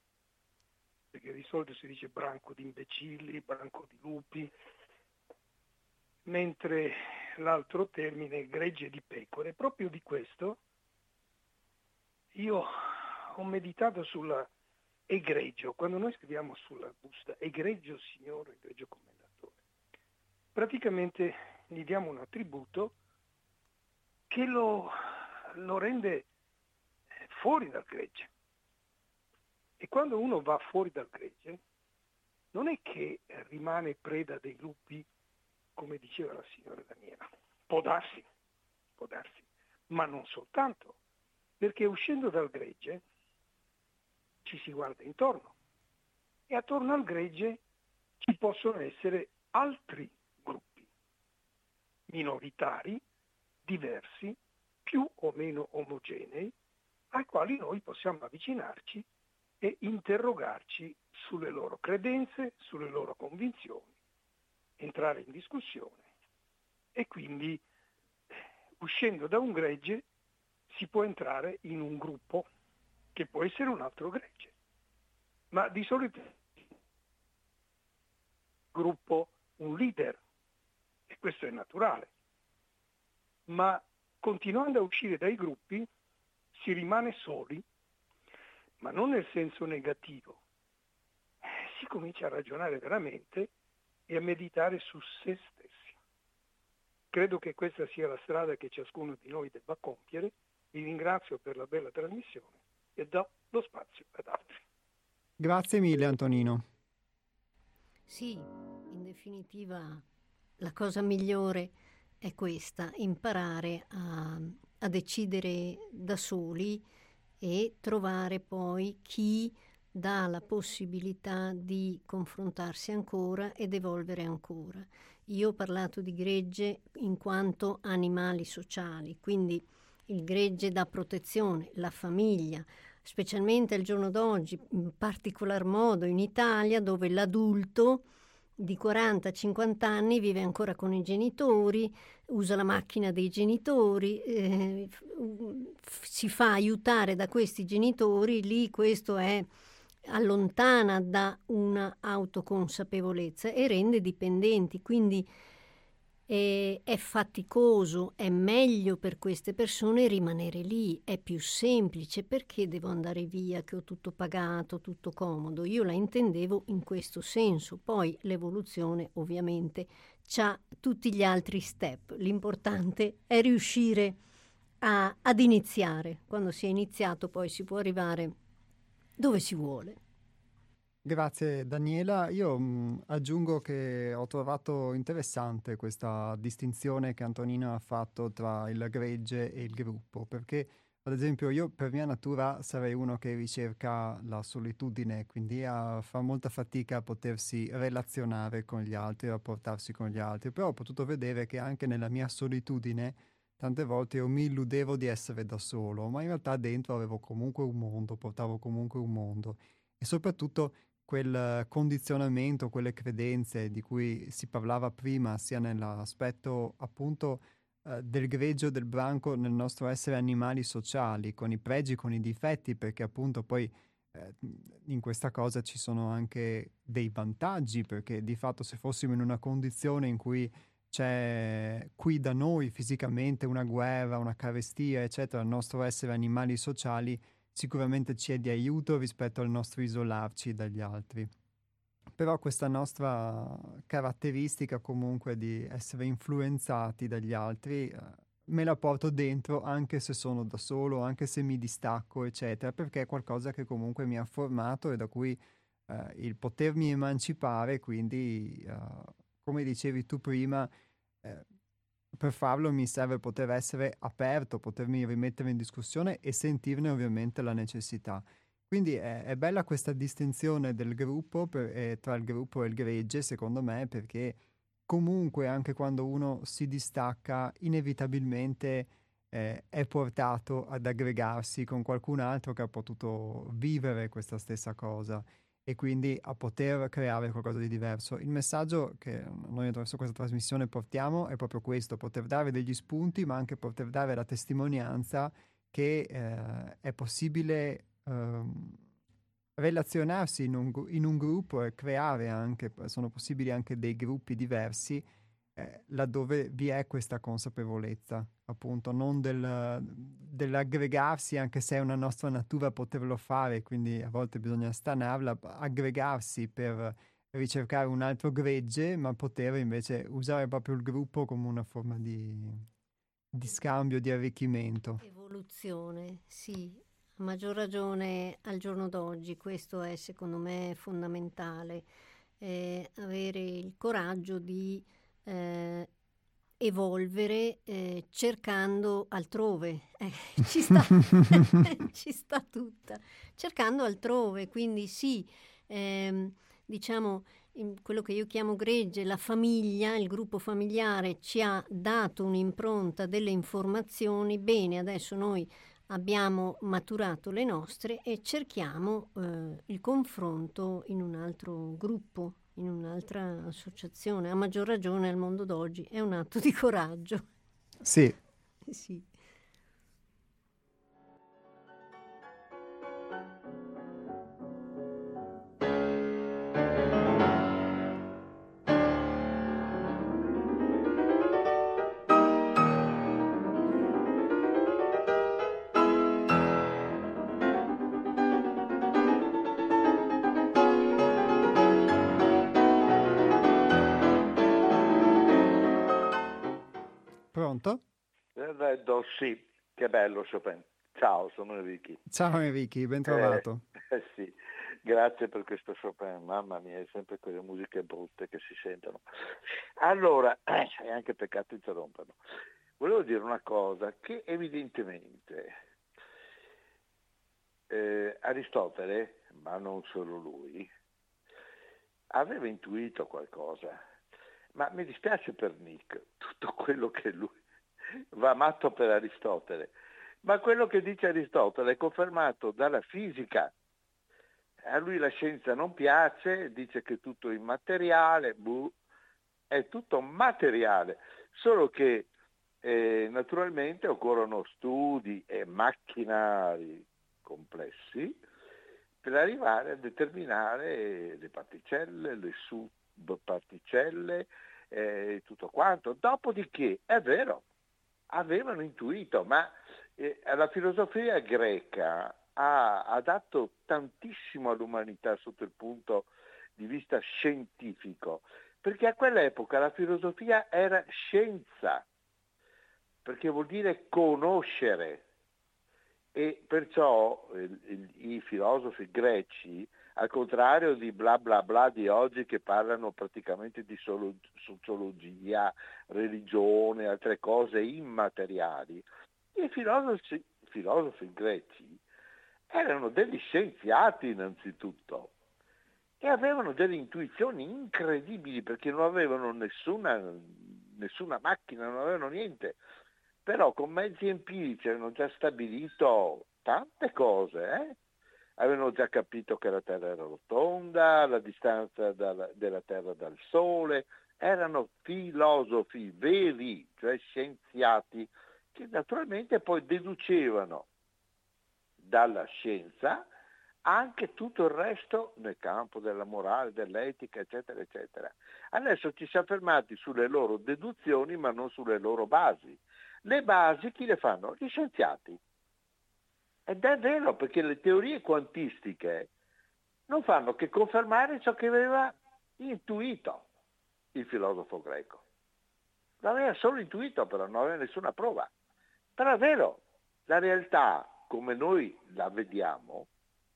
Speaker 5: perché di solito si dice branco di imbecilli, branco di lupi, mentre l'altro termine è gregge di pecore. Proprio di questo io ho meditato sulla egregio, quando noi scriviamo sulla busta egregio signore, egregio commendatore, praticamente gli diamo un attributo che lo, lo rende fuori dal gregge. E quando uno va fuori dal gregge, non è che rimane preda dei lupi, come diceva la signora Daniela. Può darsi, può darsi, ma non soltanto, perché uscendo dal gregge ci si guarda intorno e attorno al gregge ci possono essere altri gruppi minoritari diversi, più o meno omogenei, ai quali noi possiamo avvicinarci e interrogarci sulle loro credenze, sulle loro convinzioni, entrare in discussione. E quindi uscendo da un gregge si può entrare in un gruppo che può essere un altro gregge, ma di solito gruppo un leader e questo è naturale ma continuando a uscire dai gruppi si rimane soli, ma non nel senso negativo. Eh, si comincia a ragionare veramente e a meditare su se stessi. Credo che questa sia la strada che ciascuno di noi debba compiere. Vi ringrazio per la bella trasmissione e do lo spazio ad altri.
Speaker 1: Grazie mille Antonino.
Speaker 2: Sì, in definitiva la cosa migliore è questa, imparare a, a decidere da soli e trovare poi chi dà la possibilità di confrontarsi ancora ed evolvere ancora. Io ho parlato di gregge in quanto animali sociali, quindi il gregge dà protezione, la famiglia, specialmente al giorno d'oggi, in particolar modo in Italia dove l'adulto di 40-50 anni vive ancora con i genitori, usa la macchina dei genitori, eh, si fa aiutare da questi genitori, lì questo è allontana da una autoconsapevolezza e rende dipendenti, quindi è, è faticoso, è meglio per queste persone rimanere lì, è più semplice perché devo andare via che ho tutto pagato, tutto comodo. Io la intendevo in questo senso, poi l'evoluzione ovviamente ha tutti gli altri step, l'importante è riuscire a, ad iniziare, quando si è iniziato poi si può arrivare dove si vuole.
Speaker 1: Grazie Daniela. Io mh, mm, aggiungo che ho trovato interessante questa distinzione che Antonino ha fatto tra il gregge e il gruppo, perché ad esempio io per mia natura sarei uno che ricerca la solitudine, quindi a, fa molta fatica a potersi relazionare con gli altri, a rapportarsi con gli altri, però ho potuto vedere che anche nella mia solitudine tante volte io mi illudevo di essere da solo, ma in realtà dentro avevo comunque un mondo, portavo comunque un mondo e soprattutto quel condizionamento, quelle credenze di cui si parlava prima, sia nell'aspetto appunto eh, del greggio del branco nel nostro essere animali sociali, con i pregi, con i difetti, perché appunto poi eh, in questa cosa ci sono anche dei vantaggi, perché di fatto se fossimo in una condizione in cui c'è qui da noi fisicamente una guerra, una carestia, eccetera, il nostro essere animali sociali, sicuramente ci è di aiuto rispetto al nostro isolarci dagli altri. Però questa nostra caratteristica comunque di essere influenzati dagli altri eh, me la porto dentro anche se sono da solo, anche se mi distacco, eccetera, perché è qualcosa che comunque mi ha formato e da cui eh, il potermi emancipare, quindi, eh, come dicevi tu prima, eh, per farlo mi serve poter essere aperto, potermi rimettere in discussione e sentirne ovviamente la necessità. Quindi è, è bella questa distinzione del gruppo per, eh, tra il gruppo e il gregge, secondo me, perché comunque anche quando uno si distacca, inevitabilmente eh, è portato ad aggregarsi con qualcun altro che ha potuto vivere questa stessa cosa e quindi a poter creare qualcosa di diverso. Il messaggio che noi attraverso questa trasmissione portiamo è proprio questo, poter dare degli spunti, ma anche poter dare la testimonianza che eh, è possibile eh, relazionarsi in un, in un, gruppo e creare anche, sono possibili anche dei gruppi diversi eh, laddove vi è questa consapevolezza, appunto, non del, dell'aggregarsi, anche se è una nostra natura poterlo fare, quindi a volte bisogna stanarla, aggregarsi per ricercare un altro gregge, ma poter invece usare proprio il gruppo come una forma di, di scambio, di arricchimento.
Speaker 2: Evoluzione, sì, a maggior ragione al giorno d'oggi, questo è secondo me fondamentale, eh, avere il coraggio di eh, evolvere eh, cercando altrove. Eh, <laughs> ci, sta, <laughs> ci sta tutta. Cercando altrove, quindi sì, ehm, diciamo quello che io chiamo gregge, la famiglia, il gruppo familiare ci ha dato un'impronta delle informazioni, bene, adesso noi abbiamo maturato le nostre e cerchiamo eh, il confronto in un altro gruppo in un'altra associazione, a maggior ragione al mondo d'oggi, è un atto di coraggio.
Speaker 1: Sì. <laughs>
Speaker 2: sì.
Speaker 6: Do, sì, che bello Chopin. Ciao, sono Enrico.
Speaker 1: Ciao Enrico, ben trovato.
Speaker 6: Eh, <laughs> eh, sì, grazie per questo Chopin, mamma mia, è sempre quelle musiche brutte che si sentono. Allora, eh, <clears throat> è anche peccato interromperlo. Volevo dire una cosa, che evidentemente eh, Aristotele, ma non solo lui, aveva intuito qualcosa. Ma mi dispiace per Nick, tutto quello che lui va matto per Aristotele, ma quello che dice Aristotele è confermato dalla fisica. A lui la scienza non piace, dice che tutto è immateriale, buh, è tutto materiale, solo che eh, naturalmente occorrono studi e macchinari complessi per arrivare a determinare le particelle, le subparticelle eh, tutto quanto. Dopodiché, è vero, avevano intuito, ma eh, la filosofia greca ha, ha dato tantissimo all'umanità sotto il punto di vista scientifico, perché a quell'epoca la filosofia era scienza, perché vuol dire conoscere. E perciò il, i filosofi greci, al contrario di bla bla bla di oggi che parlano praticamente di solo, sociologia, religione, altre cose immateriali, i filosofi, filosofi greci erano degli scienziati innanzitutto e avevano delle intuizioni incredibili perché non avevano nessuna, nessuna macchina, non avevano niente però con mezzi empirici avevano già stabilito tante cose, eh? Avevano già capito che la Terra era rotonda, la distanza dalla, della Terra dal Sole, erano filosofi veri, cioè scienziati, che naturalmente poi deducevano dalla scienza anche tutto il resto nel campo della morale, dell'etica, eccetera, eccetera. Adesso ci siamo fermati sulle loro deduzioni, ma non sulle loro basi. Le basi chi le fanno? Gli scienziati. Ed è vero perché le teorie quantistiche non fanno che confermare ciò che aveva intuito il filosofo greco. L'aveva solo intuito, però non aveva nessuna prova. Però è vero, la realtà come noi la vediamo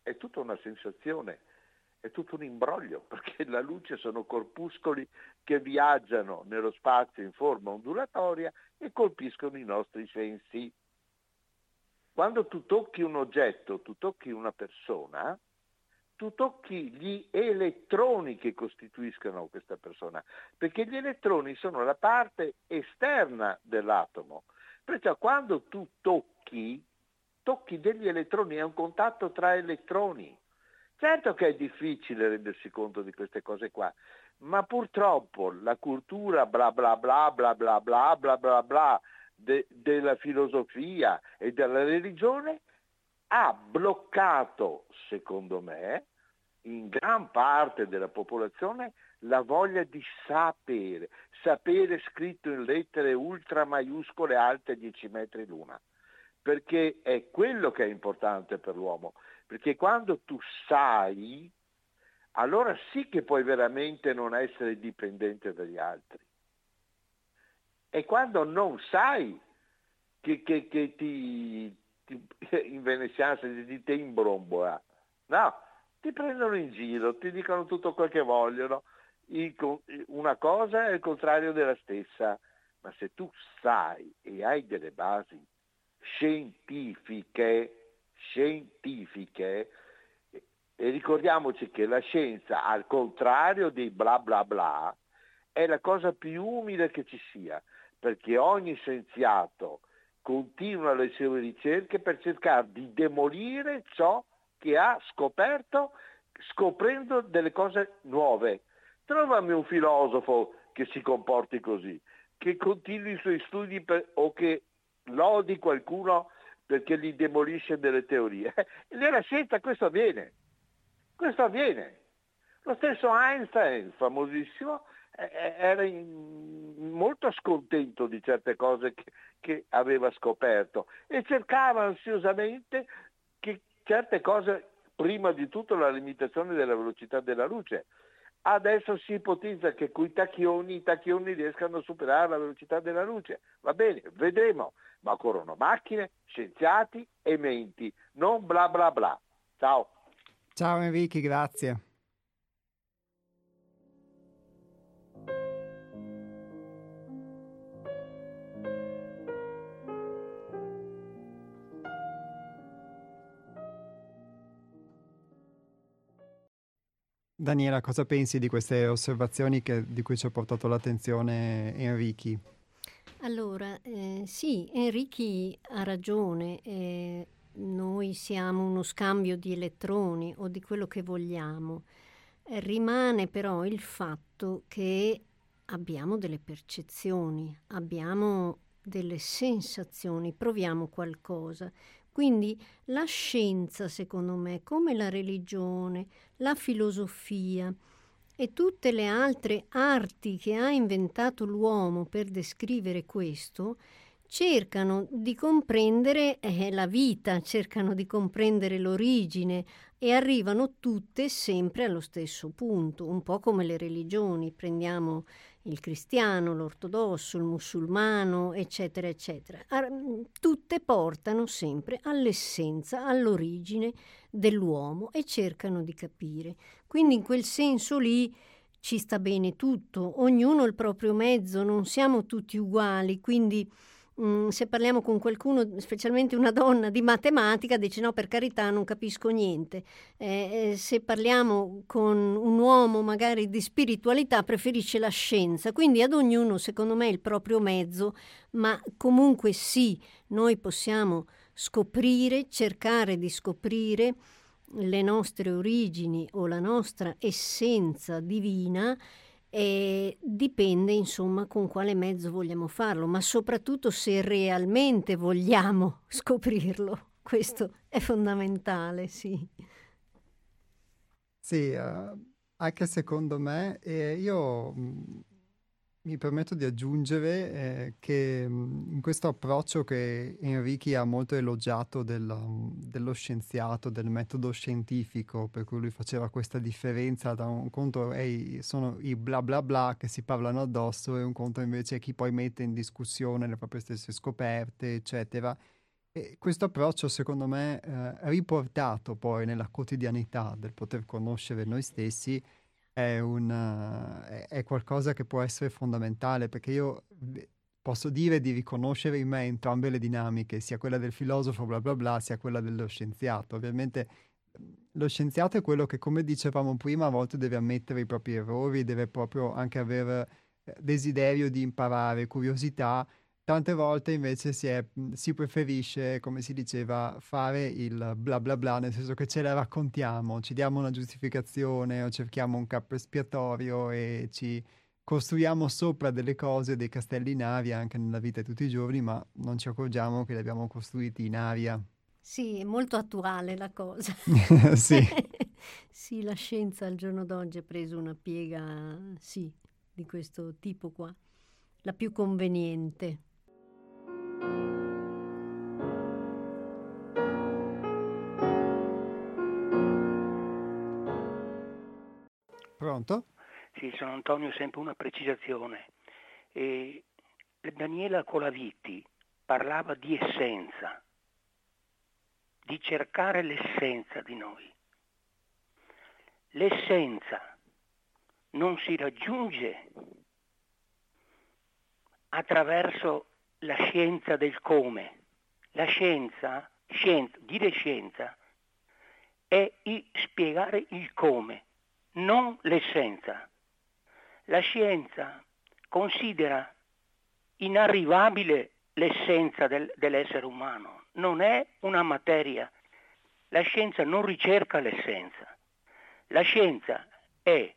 Speaker 6: è tutta una sensazione, è tutto un imbroglio, <laughs> perché la luce sono corpuscoli che viaggiano nello spazio in forma ondulatoria e colpiscono i nostri sensi. Quando tu tocchi un oggetto, tu tocchi una persona, tu tocchi gli elettroni che costituiscono questa persona, perché gli elettroni sono la parte esterna dell'atomo. Perciò quando tu tocchi, tocchi degli elettroni, è un contatto tra elettroni. Certo che è difficile rendersi conto di queste cose qua, ma purtroppo la cultura bla bla bla bla bla bla bla bla bla de, della filosofia e della religione ha bloccato, secondo me, in gran parte della popolazione la voglia di sapere, sapere scritto in lettere ultra maiuscole alte 10 metri l'una, perché è quello che è importante per l'uomo, perché quando tu sai, allora sì che puoi veramente non essere dipendente dagli altri. E quando non sai che, che, che ti, ti, <laughs> in veneziano si dice te imbrombola, no, ti prendono in giro, ti dicono tutto quel che vogliono, una cosa è il contrario della stessa, ma se tu sai e hai delle basi scientifiche, scientifiche, e ricordiamoci che la scienza, al contrario dei bla bla bla, è la cosa più umile che ci sia, perché ogni scienziato continua le sue ricerche per cercare di demolire ciò che ha scoperto scoprendo delle cose nuove. Trovami un filosofo che si comporti così, che continui i suoi studi per, o che lodi qualcuno perché gli demolisce delle teorie. <laughs> Nella scienza questo avviene. Questo avviene. Lo stesso Einstein, famosissimo, era molto scontento di certe cose che, che, aveva scoperto e cercava ansiosamente che certe cose, prima di tutto la limitazione della velocità della luce, Adesso si ipotizza che con i tacchioni, i tacchioni riescano a superare la velocità della luce. Va bene, vedremo. Ma corrono macchine, scienziati e menti, non bla bla bla. Ciao.
Speaker 1: Ciao Enrico, grazie. Daniela, cosa pensi di queste osservazioni che, di cui ci ha portato l'attenzione Enrichi?
Speaker 2: Allora, eh, sì, Enrichi ha ragione. Eh, noi siamo uno scambio di elettroni o di quello che vogliamo. Eh, rimane però il fatto che abbiamo delle percezioni, abbiamo delle sensazioni, proviamo qualcosa. Quindi la scienza, secondo me, come la religione, la filosofia e tutte le altre arti che ha inventato l'uomo per descrivere questo, cercano di comprendere eh, la vita, cercano di comprendere l'origine e arrivano tutte sempre allo stesso punto, un po' come le religioni. Prendiamo il cristiano, l'ortodosso, il musulmano, eccetera, eccetera. Tutte portano sempre all'essenza, all'origine dell'uomo e cercano di capire. Quindi in quel senso lì ci sta bene tutto, ognuno il proprio mezzo, non siamo tutti uguali, quindi Mm, se parliamo con qualcuno, specialmente una donna di matematica, dice no, per carità, non capisco niente. Eh, eh, se parliamo con un uomo magari di spiritualità, preferisce la scienza. Quindi ad ognuno, secondo me, il proprio mezzo, ma comunque sì, noi possiamo scoprire, cercare di scoprire le nostre origini o la nostra essenza divina e dipende insomma con quale mezzo vogliamo farlo, ma soprattutto se realmente vogliamo <laughs> scoprirlo. Questo è fondamentale, sì.
Speaker 1: Sì, uh, anche secondo me, eh, io mh, mi permetto di aggiungere eh, che in questo approccio che Enrichi ha molto elogiato del, dello scienziato, del metodo scientifico, per cui lui faceva questa differenza da un conto è, sono i bla bla bla che si parlano addosso e un conto invece è chi poi mette in discussione le proprie stesse scoperte, eccetera. E questo approccio, secondo me, eh, riportato poi nella quotidianità del poter conoscere noi stessi, è, una, è, qualcosa che può essere fondamentale perché io posso dire di riconoscere in me entrambe le dinamiche, sia quella del filosofo bla bla bla, sia quella dello scienziato. Ovviamente lo scienziato è quello che, come dicevamo prima, a volte deve ammettere i propri errori, deve proprio anche avere eh, desiderio di imparare, curiosità, Tante volte invece si, è, mhmm, si, preferisce, come si diceva, fare il bla bla bla, nel senso che ce la raccontiamo, ci diamo una giustificazione o cerchiamo un capo espiatorio e ci costruiamo sopra delle cose, dei castelli in aria anche nella vita di tutti i giorni, ma non ci accorgiamo che li abbiamo costruiti in aria.
Speaker 2: Sì, è molto attuale la cosa. <laughs>
Speaker 1: sì. <laughs>
Speaker 2: sì, la scienza al giorno d'oggi ha preso una piega, sì, di questo tipo qua, la più conveniente.
Speaker 1: Pronto?
Speaker 3: Sì, sono Antonio, sempre una precisazione. E Daniela Colaviti parlava di essenza, di cercare l'essenza di noi. L'essenza non si raggiunge attraverso la scienza del come. La scienza, scienza dire scienza, è spiegare il come non l'essenza. La scienza considera inarrivabile l'essenza del, dell'essere umano, non è una materia. La scienza non ricerca l'essenza. La scienza è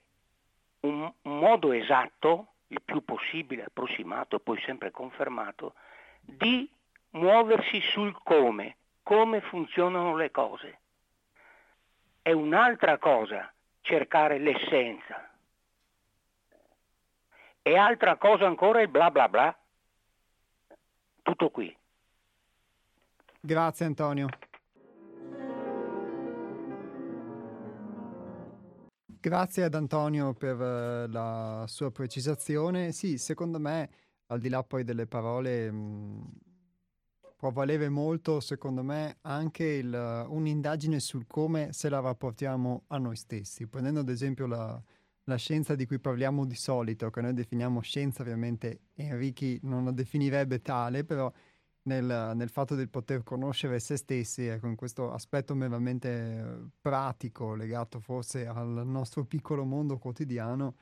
Speaker 3: un modo esatto, il più possibile approssimato e poi sempre confermato, di muoversi sul come, come funzionano le cose. È un'altra cosa cercare l'essenza. E altra cosa ancora il bla bla bla. Tutto qui.
Speaker 1: Grazie Antonio. Grazie ad Antonio per uh, la sua precisazione. Sì, secondo me, al di là poi delle parole, mh, può valere molto, secondo me, anche il, uh, un'indagine sul come se la rapportiamo a noi stessi. Prendendo ad esempio la, la scienza di cui parliamo di solito, che noi definiamo scienza, ovviamente Enrichi non la definirebbe tale, però nel, nel, fatto del poter conoscere se stessi, ecco, in questo aspetto meramente pratico, legato forse al nostro piccolo mondo quotidiano,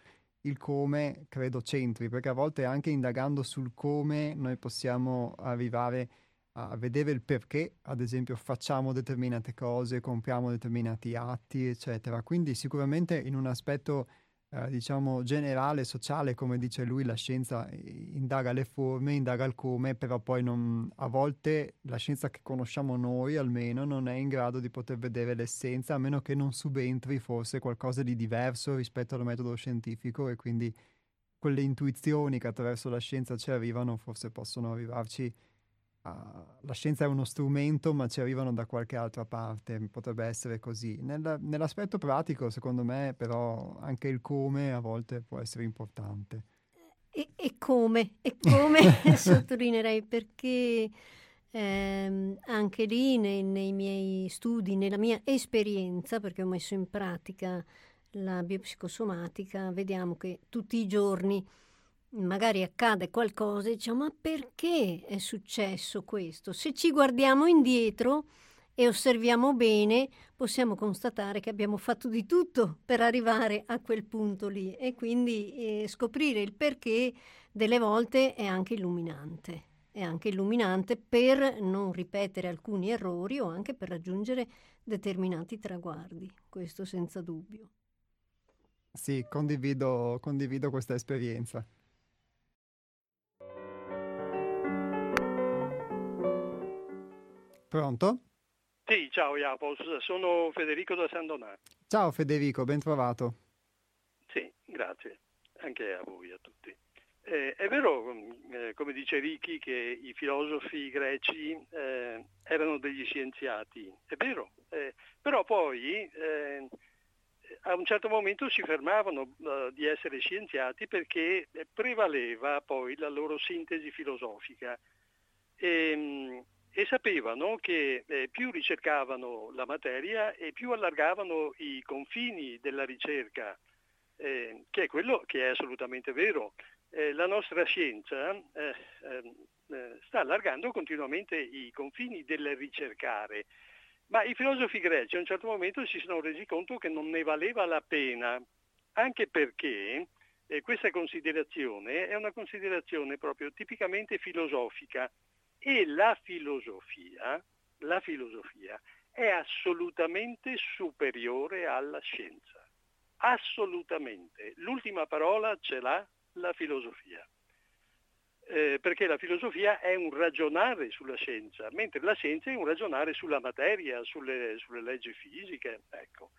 Speaker 1: il come credo c'entri, perché a volte anche indagando sul come noi possiamo arrivare a vedere il perché, ad esempio, facciamo determinate cose, compiamo determinati atti, eccetera. Quindi sicuramente in un aspetto eh, diciamo generale, sociale, come dice lui, la scienza indaga le forme, indaga il come, però poi non, a volte la scienza che conosciamo noi almeno non è in grado di poter vedere l'essenza, a meno che non subentri forse qualcosa di diverso rispetto al metodo scientifico e quindi quelle intuizioni che attraverso la scienza ci arrivano forse possono arrivarci la scienza è uno strumento, ma ci arrivano da qualche altra parte, potrebbe essere così. Nel, nell'aspetto pratico, secondo me, però, anche il come a volte può essere importante.
Speaker 2: E, e come? E come <laughs> <laughs> sottolineerei perché ehm, anche lì nei, nei miei studi, nella mia esperienza, perché ho messo in pratica la biopsicosomatica, vediamo che tutti i giorni magari accade qualcosa e diciamo ma perché è successo questo? Se ci guardiamo indietro e osserviamo bene, possiamo constatare che abbiamo fatto di tutto per arrivare a quel punto lì e quindi eh, scoprire il perché delle volte è anche illuminante. È anche illuminante per non ripetere alcuni errori o anche per raggiungere determinati traguardi, questo senza dubbio.
Speaker 1: Sì, condivido, condivido questa esperienza. Pronto?
Speaker 7: Sì, ciao Iapos, sono Federico da San Donato.
Speaker 1: Ciao Federico, ben trovato.
Speaker 7: Sì, grazie, anche a voi, a tutti. Eh, è vero, eh, come dice Ricchi, che i filosofi greci eh, erano degli scienziati, è vero, eh, però poi eh, a un certo momento si fermavano di essere scienziati perché prevaleva poi la loro sintesi filosofica. E, ehm, e sapevano che eh, più ricercavano la materia e più allargavano i confini della ricerca, eh, che è quello che è assolutamente vero. Eh, la nostra scienza eh, ehm, eh, sta allargando continuamente i confini del ricercare, ma i filosofi greci a un certo momento si sono resi conto che non ne valeva la pena, anche perché eh, questa considerazione è una considerazione proprio tipicamente filosofica e la filosofia, la filosofia è assolutamente superiore alla scienza. Assolutamente. L'ultima parola ce l'ha la filosofia. Eh, perché la filosofia è un ragionare sulla scienza, mentre la scienza è un ragionare sulla materia, sulle, sulle leggi fisiche. Ecco.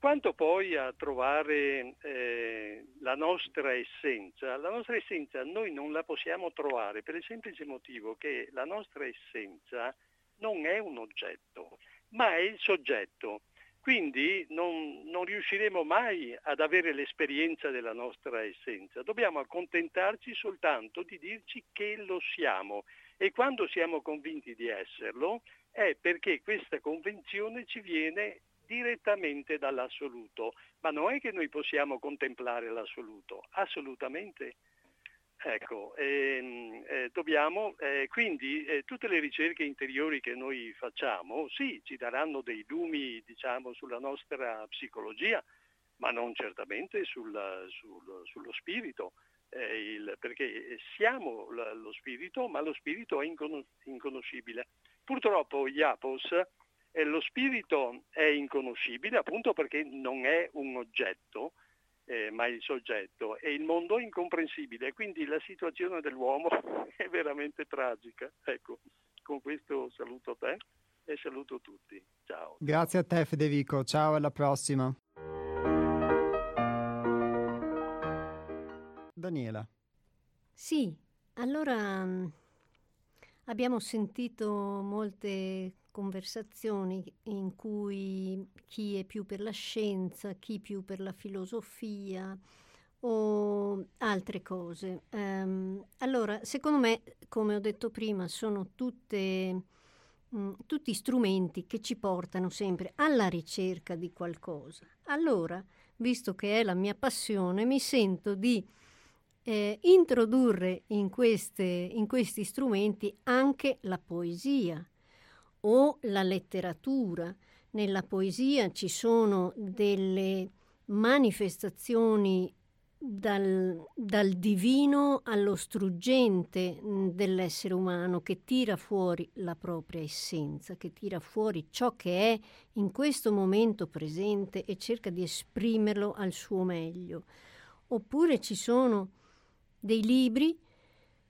Speaker 7: Quanto poi a trovare eh, la nostra essenza, la nostra essenza noi non la possiamo trovare per il semplice motivo che la nostra essenza non è un oggetto, ma è il soggetto. Quindi non, non riusciremo mai ad avere l'esperienza della nostra essenza, dobbiamo accontentarci soltanto di dirci che lo siamo. E quando siamo convinti di esserlo è perché questa convinzione ci viene direttamente dall'assoluto, ma non è che noi possiamo contemplare l'assoluto, assolutamente. Ecco, ehm, eh, dobbiamo, eh, quindi eh, tutte le ricerche interiori che noi facciamo, sì, ci daranno dei lumi, diciamo, sulla nostra psicologia, ma non certamente sul, sul, sullo spirito, eh, il, perché siamo lo spirito, ma lo spirito è inconoscibile. Purtroppo Iapos e lo spirito è inconoscibile appunto perché non è un oggetto, eh, ma il soggetto, e il mondo è incomprensibile, quindi la situazione dell'uomo <laughs> è veramente tragica. Ecco, con questo saluto te e saluto tutti. Ciao.
Speaker 1: Grazie a te Federico, ciao alla prossima. Daniela.
Speaker 2: Sì, allora mm, abbiamo sentito molte conversazioni in cui chi è più per la scienza, chi più per la filosofia o altre cose. Um, allora, secondo me, come ho detto prima, sono tutte, mh, mm, tutti strumenti che ci portano sempre alla ricerca di qualcosa. Allora, visto che è la mia passione, mi sento di eh, introdurre in, queste, in questi strumenti anche la poesia o la letteratura. Nella poesia ci sono delle manifestazioni dal, dal, divino allo struggente dell'essere umano che tira fuori la propria essenza, che tira fuori ciò che è in questo momento presente e cerca di esprimerlo al suo meglio. Oppure ci sono dei libri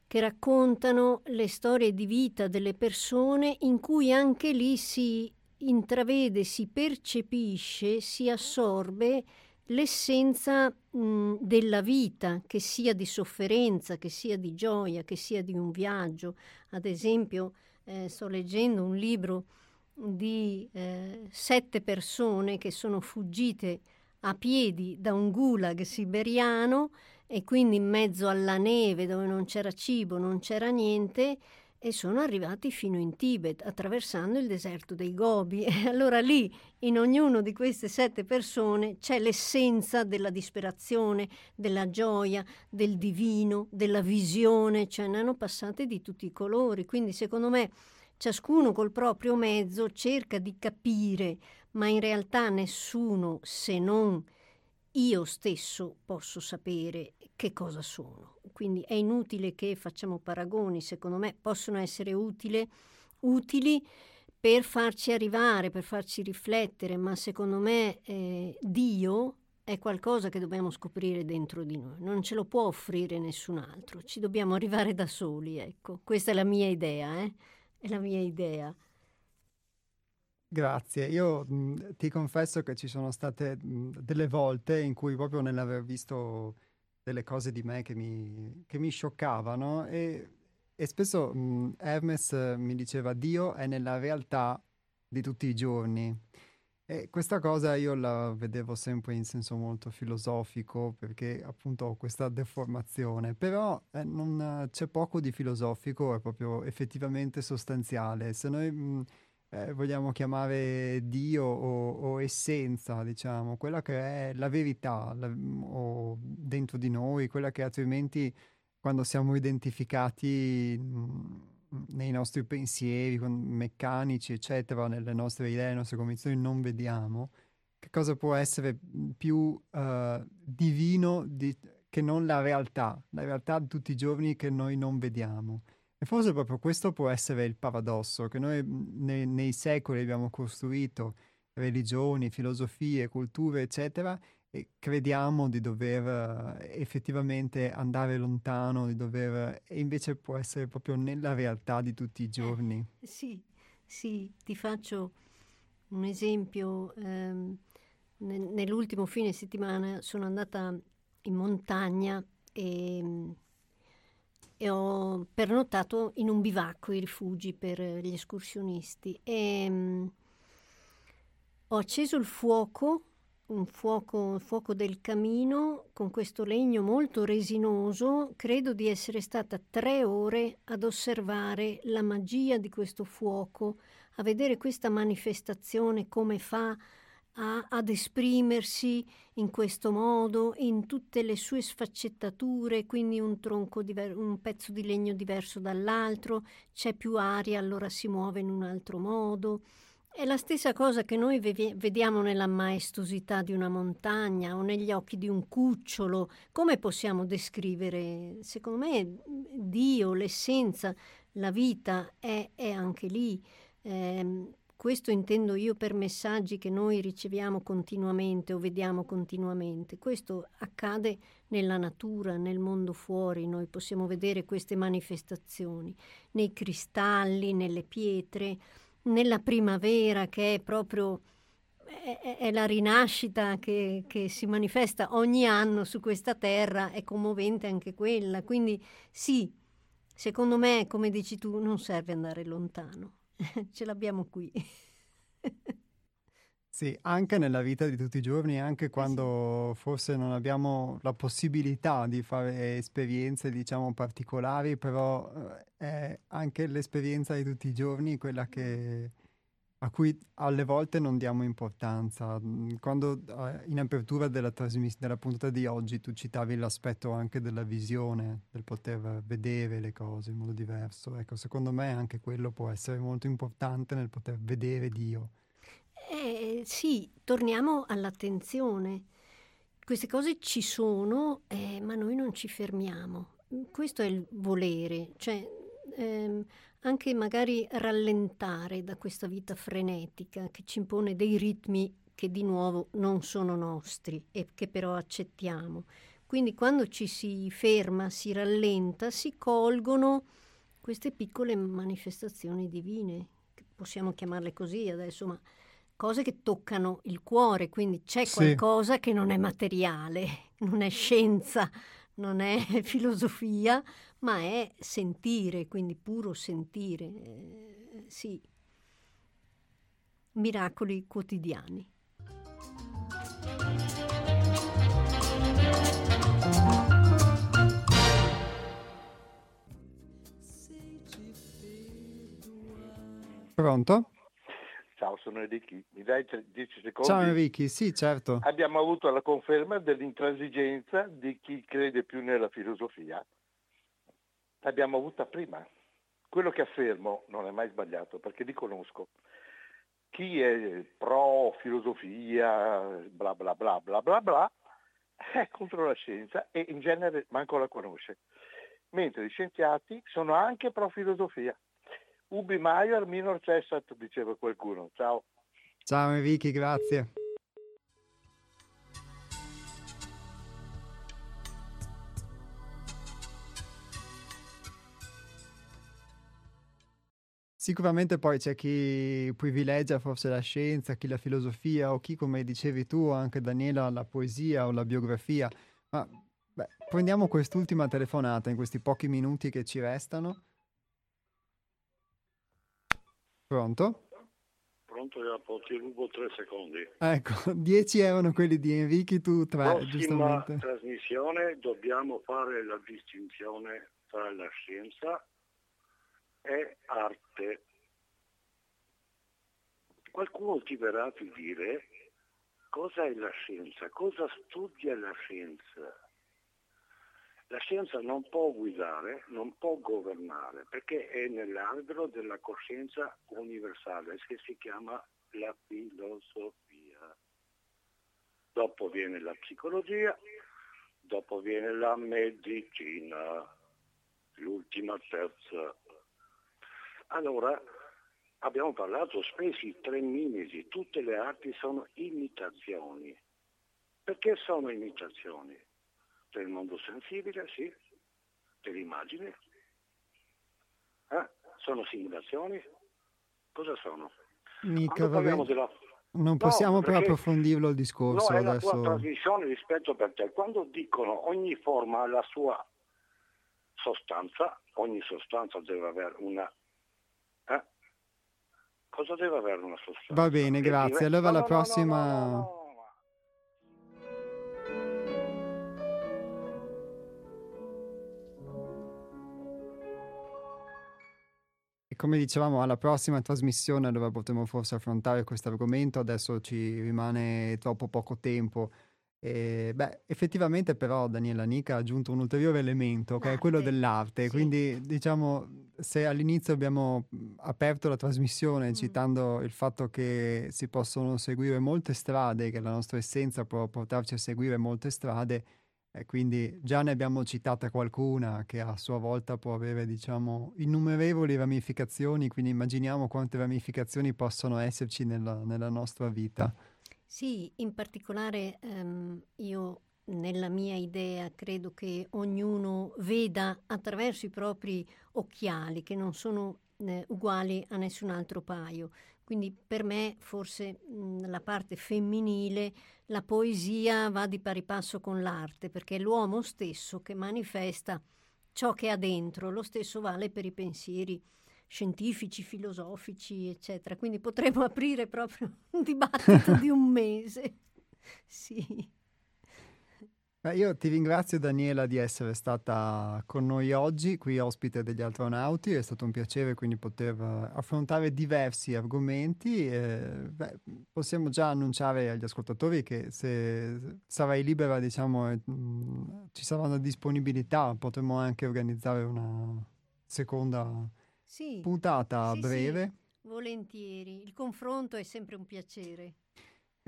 Speaker 2: che raccontano le storie di vita delle persone in cui anche lì si intravede, si percepisce, si assorbe l'essenza mh, della vita, che sia di sofferenza, che sia di gioia, che sia di un viaggio. Ad esempio, eh, sto leggendo un libro di eh, sette persone che sono fuggite a piedi da un gulag siberiano e quindi in mezzo alla neve dove non c'era cibo, non c'era niente e sono arrivati fino in Tibet attraversando il deserto dei Gobi. <laughs> E allora lì in ognuno di queste sette persone c'è l'essenza della disperazione, della gioia, del divino, della visione, cioè ne hanno passate di tutti i colori, quindi secondo me ciascuno col proprio mezzo cerca di capire, ma in realtà nessuno se non io stesso posso sapere che cosa sono. Quindi è inutile che facciamo paragoni, secondo me possono essere utile, utili per farci arrivare, per farci riflettere, ma secondo me eh, Dio è qualcosa che dobbiamo scoprire dentro di noi, non ce lo può offrire nessun altro, ci dobbiamo arrivare da soli, ecco. Questa è la mia idea, eh? È la mia idea.
Speaker 1: Grazie, io mh, ti confesso che ci sono state mh, delle volte in cui proprio nell'aver visto delle cose di me che mi, che mi scioccavano e, e spesso mh, Hermes mi diceva Dio è nella realtà di tutti i giorni e questa cosa io la vedevo sempre in senso molto filosofico perché appunto ho questa deformazione, però eh, non, c'è poco di filosofico, è proprio effettivamente sostanziale. Se noi mh, eh, vogliamo chiamare Dio o, o, essenza, diciamo, quella che è la verità la, dentro di noi, quella che altrimenti quando siamo identificati mh, nei nostri pensieri, meccanici, eccetera, nelle nostre idee, nelle nostre convinzioni, non vediamo, che cosa può essere più uh, divino di, che non la realtà, la realtà di tutti i giorni che noi non vediamo. E forse proprio questo può essere il paradosso, che noi nei, nei secoli abbiamo costruito religioni, filosofie, culture, eccetera, e crediamo di dover uh, effettivamente andare lontano, di dover... e invece può essere proprio nella realtà di tutti i giorni.
Speaker 2: Eh, sì, sì, ti faccio un esempio. Um, nell'ultimo fine settimana sono andata in montagna e e ho pernottato in un bivacco, i rifugi per gli escursionisti. E, um, ho acceso il fuoco, un fuoco, il fuoco del camino, con questo legno molto resinoso. Credo di essere stata tre ore ad osservare la magia di questo fuoco, a vedere questa manifestazione, come fa a, ad esprimersi in questo modo, in tutte le sue sfaccettature, quindi un diver- un pezzo di legno diverso dall'altro, c'è più aria, allora si muove in un altro modo. È la stessa cosa che noi ve- vediamo nella maestosità di una montagna o negli occhi di un cucciolo. Come possiamo descrivere? Secondo me Dio, l'essenza, la vita è, è anche lì. Eh, questo intendo io per messaggi che noi riceviamo continuamente o vediamo continuamente. Questo accade nella natura, nel mondo fuori, noi possiamo vedere queste manifestazioni nei cristalli, nelle pietre, nella primavera che è proprio è, è la rinascita che, che, si manifesta ogni anno su questa terra, è commovente anche quella. Quindi sì, secondo me, come dici tu, non serve andare lontano <laughs> ce l'abbiamo qui.
Speaker 1: Sì, anche nella vita di tutti i giorni, anche
Speaker 2: Eh
Speaker 1: quando
Speaker 2: sì.
Speaker 1: forse non abbiamo la possibilità di fare esperienze, diciamo, particolari, però eh, è anche l'esperienza di tutti i giorni quella che, a cui alle volte non diamo importanza. Mm, Quando eh, in apertura della, trasmis- della puntata di oggi tu citavi l'aspetto anche della visione, del poter vedere le cose in modo diverso, ecco, secondo me anche quello può essere molto importante nel poter vedere Dio.
Speaker 2: Eh, sì, torniamo all'attenzione. Queste cose ci sono, eh, ma noi non ci fermiamo. Questo è il volere, cioè ehm, anche magari rallentare da questa vita frenetica che ci impone dei ritmi che di nuovo non sono nostri e che però accettiamo. Quindi quando ci si ferma, si rallenta, si colgono queste piccole manifestazioni divine, possiamo chiamarle così adesso, ma cose che toccano il cuore, quindi c'è
Speaker 1: Sì.
Speaker 2: qualcosa che non è materiale, non è scienza, non è <laughs> filosofia, ma è sentire, quindi puro sentire. Eh, sì, miracoli quotidiani.
Speaker 1: Pronto?
Speaker 6: Ciao, sono Enrichi. Mi dai 10 secondi?
Speaker 1: Ciao Enrico, sì, certo.
Speaker 6: Abbiamo avuto la conferma dell'intransigenza di chi crede più nella filosofia. L'abbiamo avuta prima. Quello che affermo non è mai sbagliato perché li conosco. Chi è pro filosofia, bla bla bla bla bla bla, è contro la scienza e in genere manco la conosce. Mentre gli scienziati sono anche pro filosofia. Ubi maior minor cessat, diceva qualcuno. Ciao.
Speaker 1: Ciao Enrico, grazie. Sicuramente poi c'è chi privilegia forse la scienza, chi la filosofia o chi, come dicevi tu, anche Daniela, la poesia o la biografia. Ma beh, prendiamo quest'ultima telefonata in questi pochi minuti che ci restano. Pronto?
Speaker 4: Pronto, Iapo, ti rubo tre secondi.
Speaker 1: Ecco, <laughs> 10 erano quelli di Enrichi, tu tre,
Speaker 4: Prossima
Speaker 1: giustamente.
Speaker 4: trasmissione dobbiamo fare la distinzione tra la scienza e arte. Qualcuno ti verrà a dire cosa è la scienza, cosa studia la scienza. La scienza non può guidare, non può governare, perché è nell'albero della coscienza universale, che si chiama la filosofia. Dopo viene la psicologia, dopo viene la medicina, l'ultima terza. Allora, abbiamo parlato spesso di tre mimesi, tutte le arti sono imitazioni. Perché sono imitazioni? Del mondo sensibile, sì, dell'immagine. Eh? Sono simulazioni? Cosa sono?
Speaker 1: Mica,
Speaker 4: parliamo della
Speaker 1: non
Speaker 4: No,
Speaker 1: possiamo però
Speaker 4: perché-
Speaker 1: approfondirlo il discorso
Speaker 4: No, è la tua
Speaker 1: adesso.
Speaker 4: trasmissione rispetto per te. Quando dicono ogni forma ha la sua sostanza, ogni sostanza deve avere una... eh? Cosa deve avere una sostanza?
Speaker 1: Va bene, grazie. Allora
Speaker 4: No,
Speaker 1: la
Speaker 4: no, no,
Speaker 1: prossima... come dicevamo, alla prossima trasmissione dove potremo forse affrontare questo argomento, adesso ci rimane troppo poco tempo. E, beh, effettivamente però Daniela Nica ha aggiunto un ulteriore elemento che è quello
Speaker 2: L'arte,
Speaker 1: dell'arte,
Speaker 2: sì.
Speaker 1: quindi diciamo se all'inizio abbiamo aperto la trasmissione
Speaker 2: Mm.
Speaker 1: citando il fatto che si possono seguire molte strade, che la nostra essenza può portarci a seguire molte strade, e quindi già ne abbiamo citata qualcuna che a sua volta può avere, diciamo, innumerevoli ramificazioni, quindi immaginiamo quante ramificazioni possono esserci nella, nella nostra vita.
Speaker 2: Sì, in particolare ehm, io nella mia idea credo che ognuno veda attraverso i propri occhiali che non sono eh, uguali a nessun altro paio. Quindi per me forse mh, la parte femminile, la poesia va di pari passo con l'arte, perché è l'uomo stesso che manifesta ciò che ha dentro, lo stesso vale per i pensieri scientifici, filosofici, eccetera. Quindi potremmo <laughs> aprire proprio un dibattito di un mese. <laughs> Sì.
Speaker 1: Beh, io ti ringrazio Daniela di essere stata con noi oggi, qui ospite degli astronauti, è stato un piacere quindi poter affrontare diversi argomenti. Eh, beh, possiamo già annunciare agli ascoltatori che se sarai libera, diciamo, eh, ci sarà una disponibilità, potremo anche organizzare una seconda sì, puntata
Speaker 2: sì,
Speaker 1: breve.
Speaker 2: Sì, volentieri, il confronto è sempre un piacere.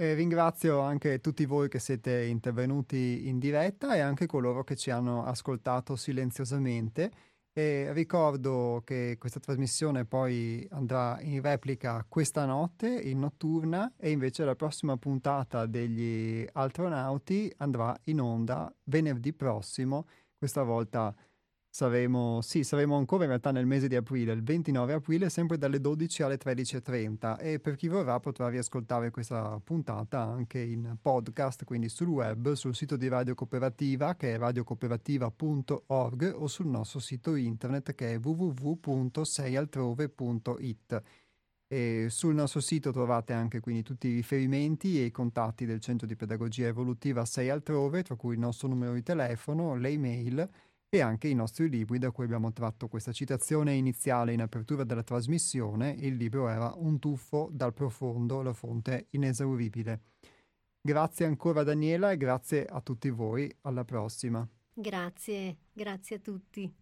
Speaker 1: E ringrazio anche tutti voi che siete intervenuti in diretta e anche coloro che ci hanno ascoltato silenziosamente. E ricordo che questa trasmissione poi andrà in replica questa notte, in notturna, e invece la prossima puntata degli astronauti andrà in onda venerdì prossimo, questa volta Saremo, sì, saremo ancora in realtà nel mese di aprile, il 29 aprile, sempre dalle 12 alle 13.30 e per chi vorrà potrà riascoltare questa puntata anche in podcast, quindi sul web, sul sito di Radio Cooperativa che è radiocooperativa.org o sul nostro sito internet che è www.seialtrove.it. E sul nostro sito trovate anche quindi tutti i riferimenti e i contatti del Centro di Pedagogia Evolutiva 6 Altrove, tra cui il nostro numero di telefono, le email e anche i nostri libri da cui abbiamo tratto questa citazione iniziale in apertura della trasmissione. Il libro era Un tuffo dal profondo, la fonte inesauribile. Grazie ancora Daniela e grazie a tutti voi. Alla prossima.
Speaker 2: Grazie, grazie a tutti.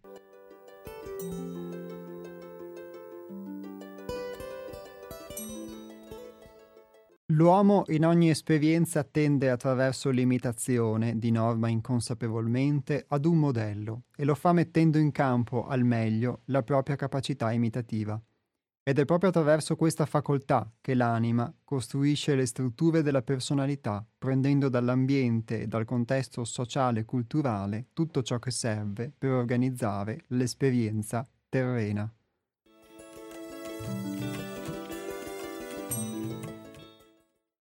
Speaker 1: L'uomo in ogni esperienza tende attraverso l'imitazione, di norma inconsapevolmente, ad un modello e lo fa mettendo in campo al meglio la propria capacità imitativa. Ed è proprio attraverso questa facoltà che l'anima costruisce le strutture della personalità, prendendo dall'ambiente e dal contesto sociale e culturale tutto ciò che serve per organizzare l'esperienza terrena.